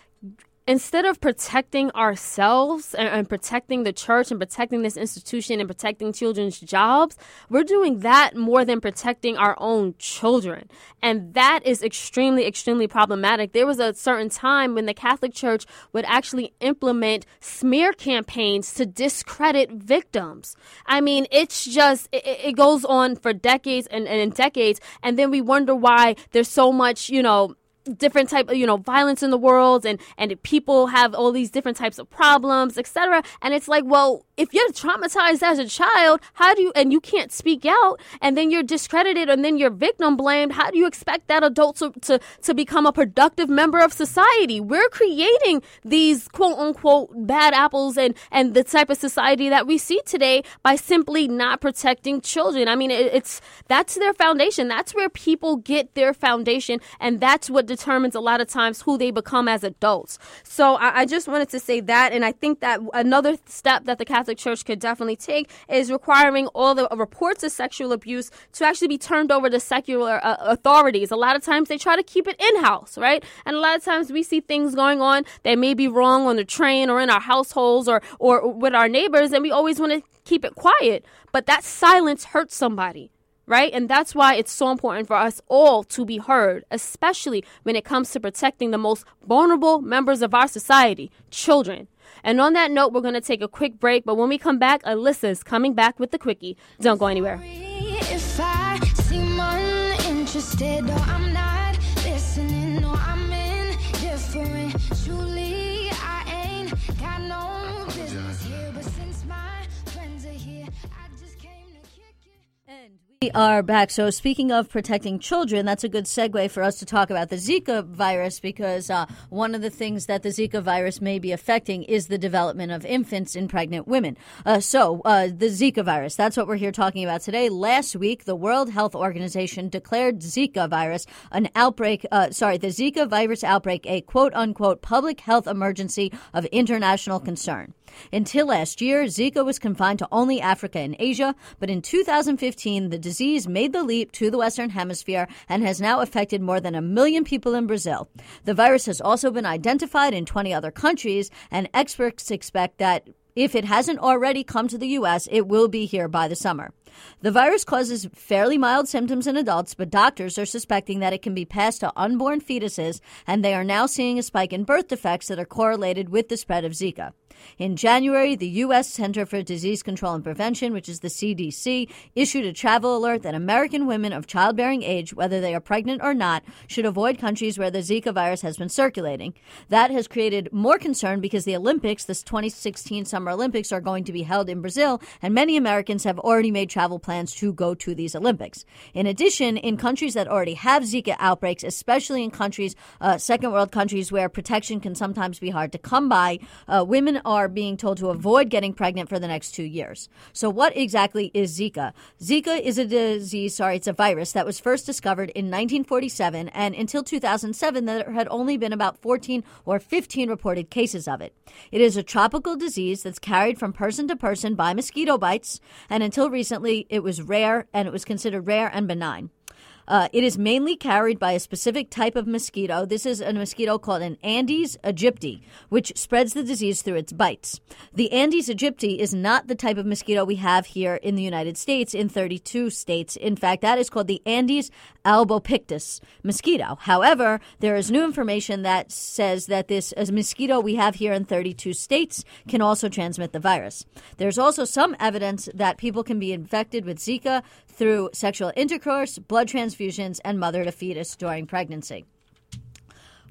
instead of protecting ourselves and, and, protecting the church and protecting this institution and protecting children's jobs, we're doing that more than protecting our own children. And that is extremely, extremely problematic. There was a certain time when the Catholic Church would actually implement smear campaigns to discredit victims. I mean, it's just, it, it goes on for decades and, and decades. And then we wonder why there's so much, you know, different type of you know violence in the world and and people have all these different types of problems etc and it's like well if you're traumatized as a child how do you and you can't speak out and then you're discredited and then you're victim blamed how do you expect that adult to, to to become a productive member of society? We're creating these quote unquote bad apples and and the type of society that we see today by simply not protecting children. I mean it, it's that's their foundation. That's where people get their foundation and that's what determines a lot of times who they become as adults. So I, I just wanted to say that, and I think that another step that the Catholic Church could definitely take is requiring all the reports of sexual abuse to actually be turned over to secular uh, authorities. A lot of times they try to keep it in house, right? And a lot of times we see things going on that may be wrong on the train or in our households or or with our neighbors, and we always want to keep it quiet. But that silence hurts somebody right? And that's why it's so important for us all to be heard, especially when it comes to protecting the most vulnerable members of our society, children. And on that note, we're going to take a quick break, but when we come back, Alyssa's coming back with the quickie. Don't go anywhere. We are back. So, speaking of protecting children, that's a good segue for us to talk about the Zika virus because uh, one of the things that the Zika virus may be affecting is the development of infants in pregnant women. Uh, so, uh, the Zika virus, that's what we're here talking about today. Last week, the World Health Organization declared Zika virus an outbreak, uh, sorry, the Zika virus outbreak a quote unquote public health emergency of international concern. Until last year, Zika was confined to only Africa and Asia, but in 2015, the disease made the leap to the Western Hemisphere and has now affected more than a million people in Brazil. The virus has also been identified in 20 other countries, and experts expect that if it hasn't already come to the U.S., it will be here by the summer. The virus causes fairly mild symptoms in adults, but doctors are suspecting that it can be passed to unborn fetuses, and they are now seeing a spike in birth defects that are correlated with the spread of Zika. In January, the U.S. Center for Disease Control and Prevention, which is the CDC, issued a travel alert that American women of childbearing age, whether they are pregnant or not, should avoid countries where the Zika virus has been circulating. That has created more concern because the Olympics, this 2016 Summer Olympics, are going to be held in Brazil, and many Americans have already made travel plans to go to these Olympics. In addition, in countries that already have Zika outbreaks, especially in countries, uh, second world countries where protection can sometimes be hard to come by, uh, women are being told to avoid getting pregnant for the next two years. So, what exactly is Zika? Zika is a disease, sorry, it's a virus that was first discovered in 1947, and until 2007, there had only been about 14 or 15 reported cases of it. It is a tropical disease that's carried from person to person by mosquito bites, and until recently, it was rare and it was considered rare and benign. Uh, it is mainly carried by a specific type of mosquito. This is a mosquito called an Aedes aegypti, which spreads the disease through its bites. The Aedes aegypti is not the type of mosquito we have here in the United States in 32 states. In fact, that is called the Aedes albopictus mosquito. However, there is new information that says that this uh, mosquito we have here in 32 states can also transmit the virus. There's also some evidence that people can be infected with Zika through sexual intercourse, blood transfusions, and mother to fetus during pregnancy.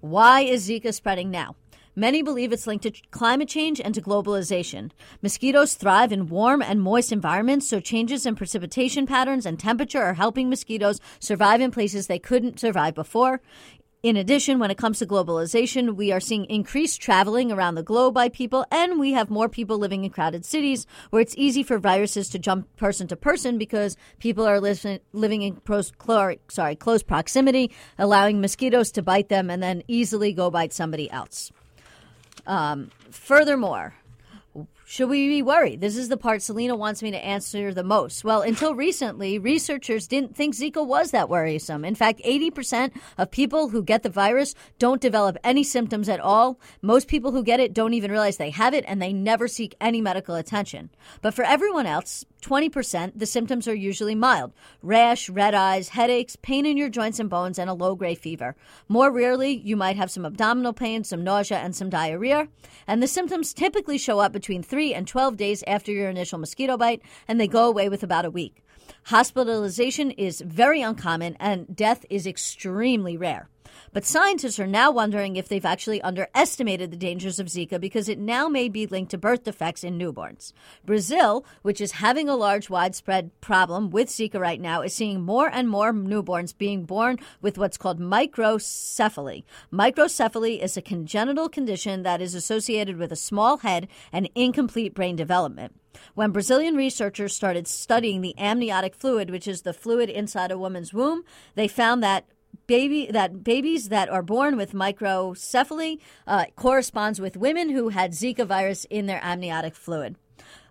Why is Zika spreading now? Many believe it's linked to climate change and to globalization. Mosquitoes thrive in warm and moist environments, so changes in precipitation patterns and temperature are helping mosquitoes survive in places they couldn't survive before. In addition, when it comes to globalization, we are seeing increased traveling around the globe by people, and we have more people living in crowded cities where it's easy for viruses to jump person to person because people are li- living in sorry, close proximity, allowing mosquitoes to bite them and then easily go bite somebody else. Um, furthermore, should we be worried? This is the part Selena wants me to answer the most. Well, until recently, researchers didn't think Zika was that worrisome. In fact, 80% of people who get the virus don't develop any symptoms at all. Most people who get it don't even realize they have it and they never seek any medical attention. But for everyone else, 20%, the symptoms are usually mild rash, red eyes, headaches, pain in your joints and bones, and a low grade fever. More rarely, you might have some abdominal pain, some nausea, and some diarrhea. And the symptoms typically show up between 3 and 12 days after your initial mosquito bite, and they go away with about a week. Hospitalization is very uncommon, and death is extremely rare. But scientists are now wondering if they've actually underestimated the dangers of Zika because it now may be linked to birth defects in newborns. Brazil, which is having a large widespread problem with Zika right now, is seeing more and more newborns being born with what's called microcephaly. Microcephaly is a congenital condition that is associated with a small head and incomplete brain development. When Brazilian researchers started studying the amniotic fluid, which is the fluid inside a woman's womb, they found that baby that babies that are born with microcephaly uh, corresponds with women who had Zika virus in their amniotic fluid.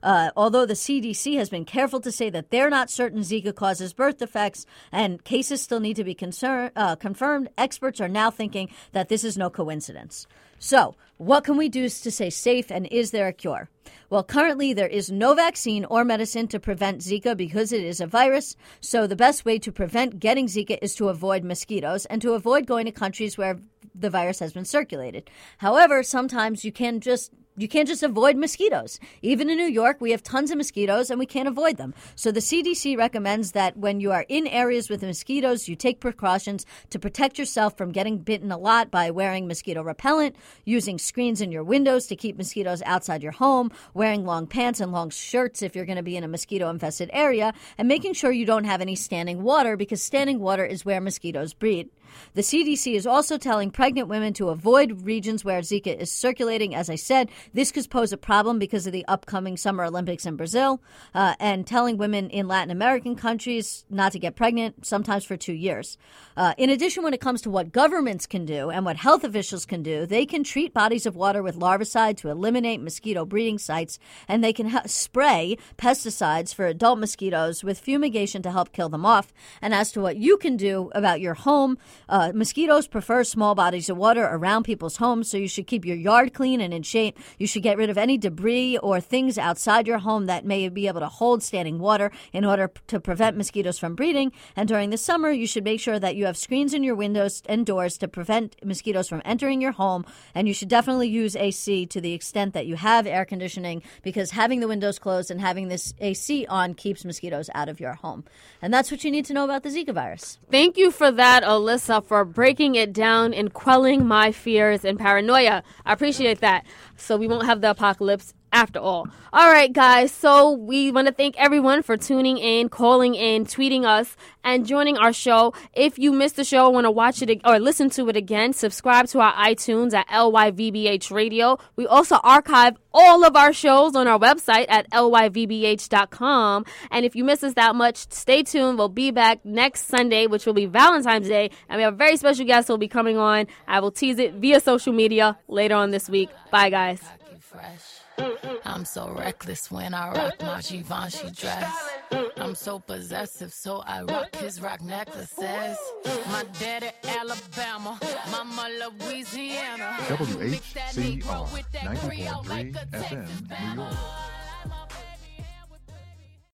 Uh, although the CDC has been careful to say that they're not certain Zika causes birth defects and cases still need to be concern, uh, confirmed, experts are now thinking that this is no coincidence. So, what can we do to stay safe and is there a cure? Well, currently there is no vaccine or medicine to prevent Zika because it is a virus. So, the best way to prevent getting Zika is to avoid mosquitoes and to avoid going to countries where the virus has been circulated. However, sometimes you can just you can't just avoid mosquitoes. Even in New York, we have tons of mosquitoes and we can't avoid them. So the CDC recommends that when you are in areas with mosquitoes, you take precautions to protect yourself from getting bitten a lot by wearing mosquito repellent, using screens in your windows to keep mosquitoes outside your home, wearing long pants and long shirts if you're going to be in a mosquito infested area, and making sure you don't have any standing water because standing water is where mosquitoes breed. The CDC is also telling pregnant women to avoid regions where Zika is circulating. As I said, this could pose a problem because of the upcoming Summer Olympics in Brazil, uh, and telling women in Latin American countries not to get pregnant, sometimes for two years. Uh, in addition, when it comes to what governments can do and what health officials can do, they can treat bodies of water with larvicide to eliminate mosquito breeding sites, and they can ha- spray pesticides for adult mosquitoes with fumigation to help kill them off. And as to what you can do about your home, uh, mosquitoes prefer small bodies of water around people's homes, so you should keep your yard clean and in shape. You should get rid of any debris or things outside your home that may be able to hold standing water in order to prevent mosquitoes from breeding. And during the summer, you should make sure that you have screens in your windows and doors to prevent mosquitoes from entering your home. And you should definitely use AC to the extent that you have air conditioning because having the windows closed and having this AC on keeps mosquitoes out of your home. And that's what you need to know about the Zika virus. Thank you for that, Alyssa, for breaking it down and quelling my fears and paranoia. I appreciate that. So we won't have the apocalypse after all. All right, guys. So we want to thank everyone for tuning in, calling in, tweeting us, and joining our show. If you missed the show, want to watch it or listen to it again, subscribe to our iTunes at LYVBH Radio. We also archive all of our shows on our website at lyvbh.com. And if you miss us that much, stay tuned. We'll be back next Sunday, which will be Valentine's Day. And we have a very special guest who will be coming on. I will tease it via social media later on this week. Bye, guys. I'm so reckless when I rock my Givenchy dress. I'm so possessive, so I rock his Roc necklaces. My daddy Alabama, mama Louisiana. WHCR 90.3 FM, New York.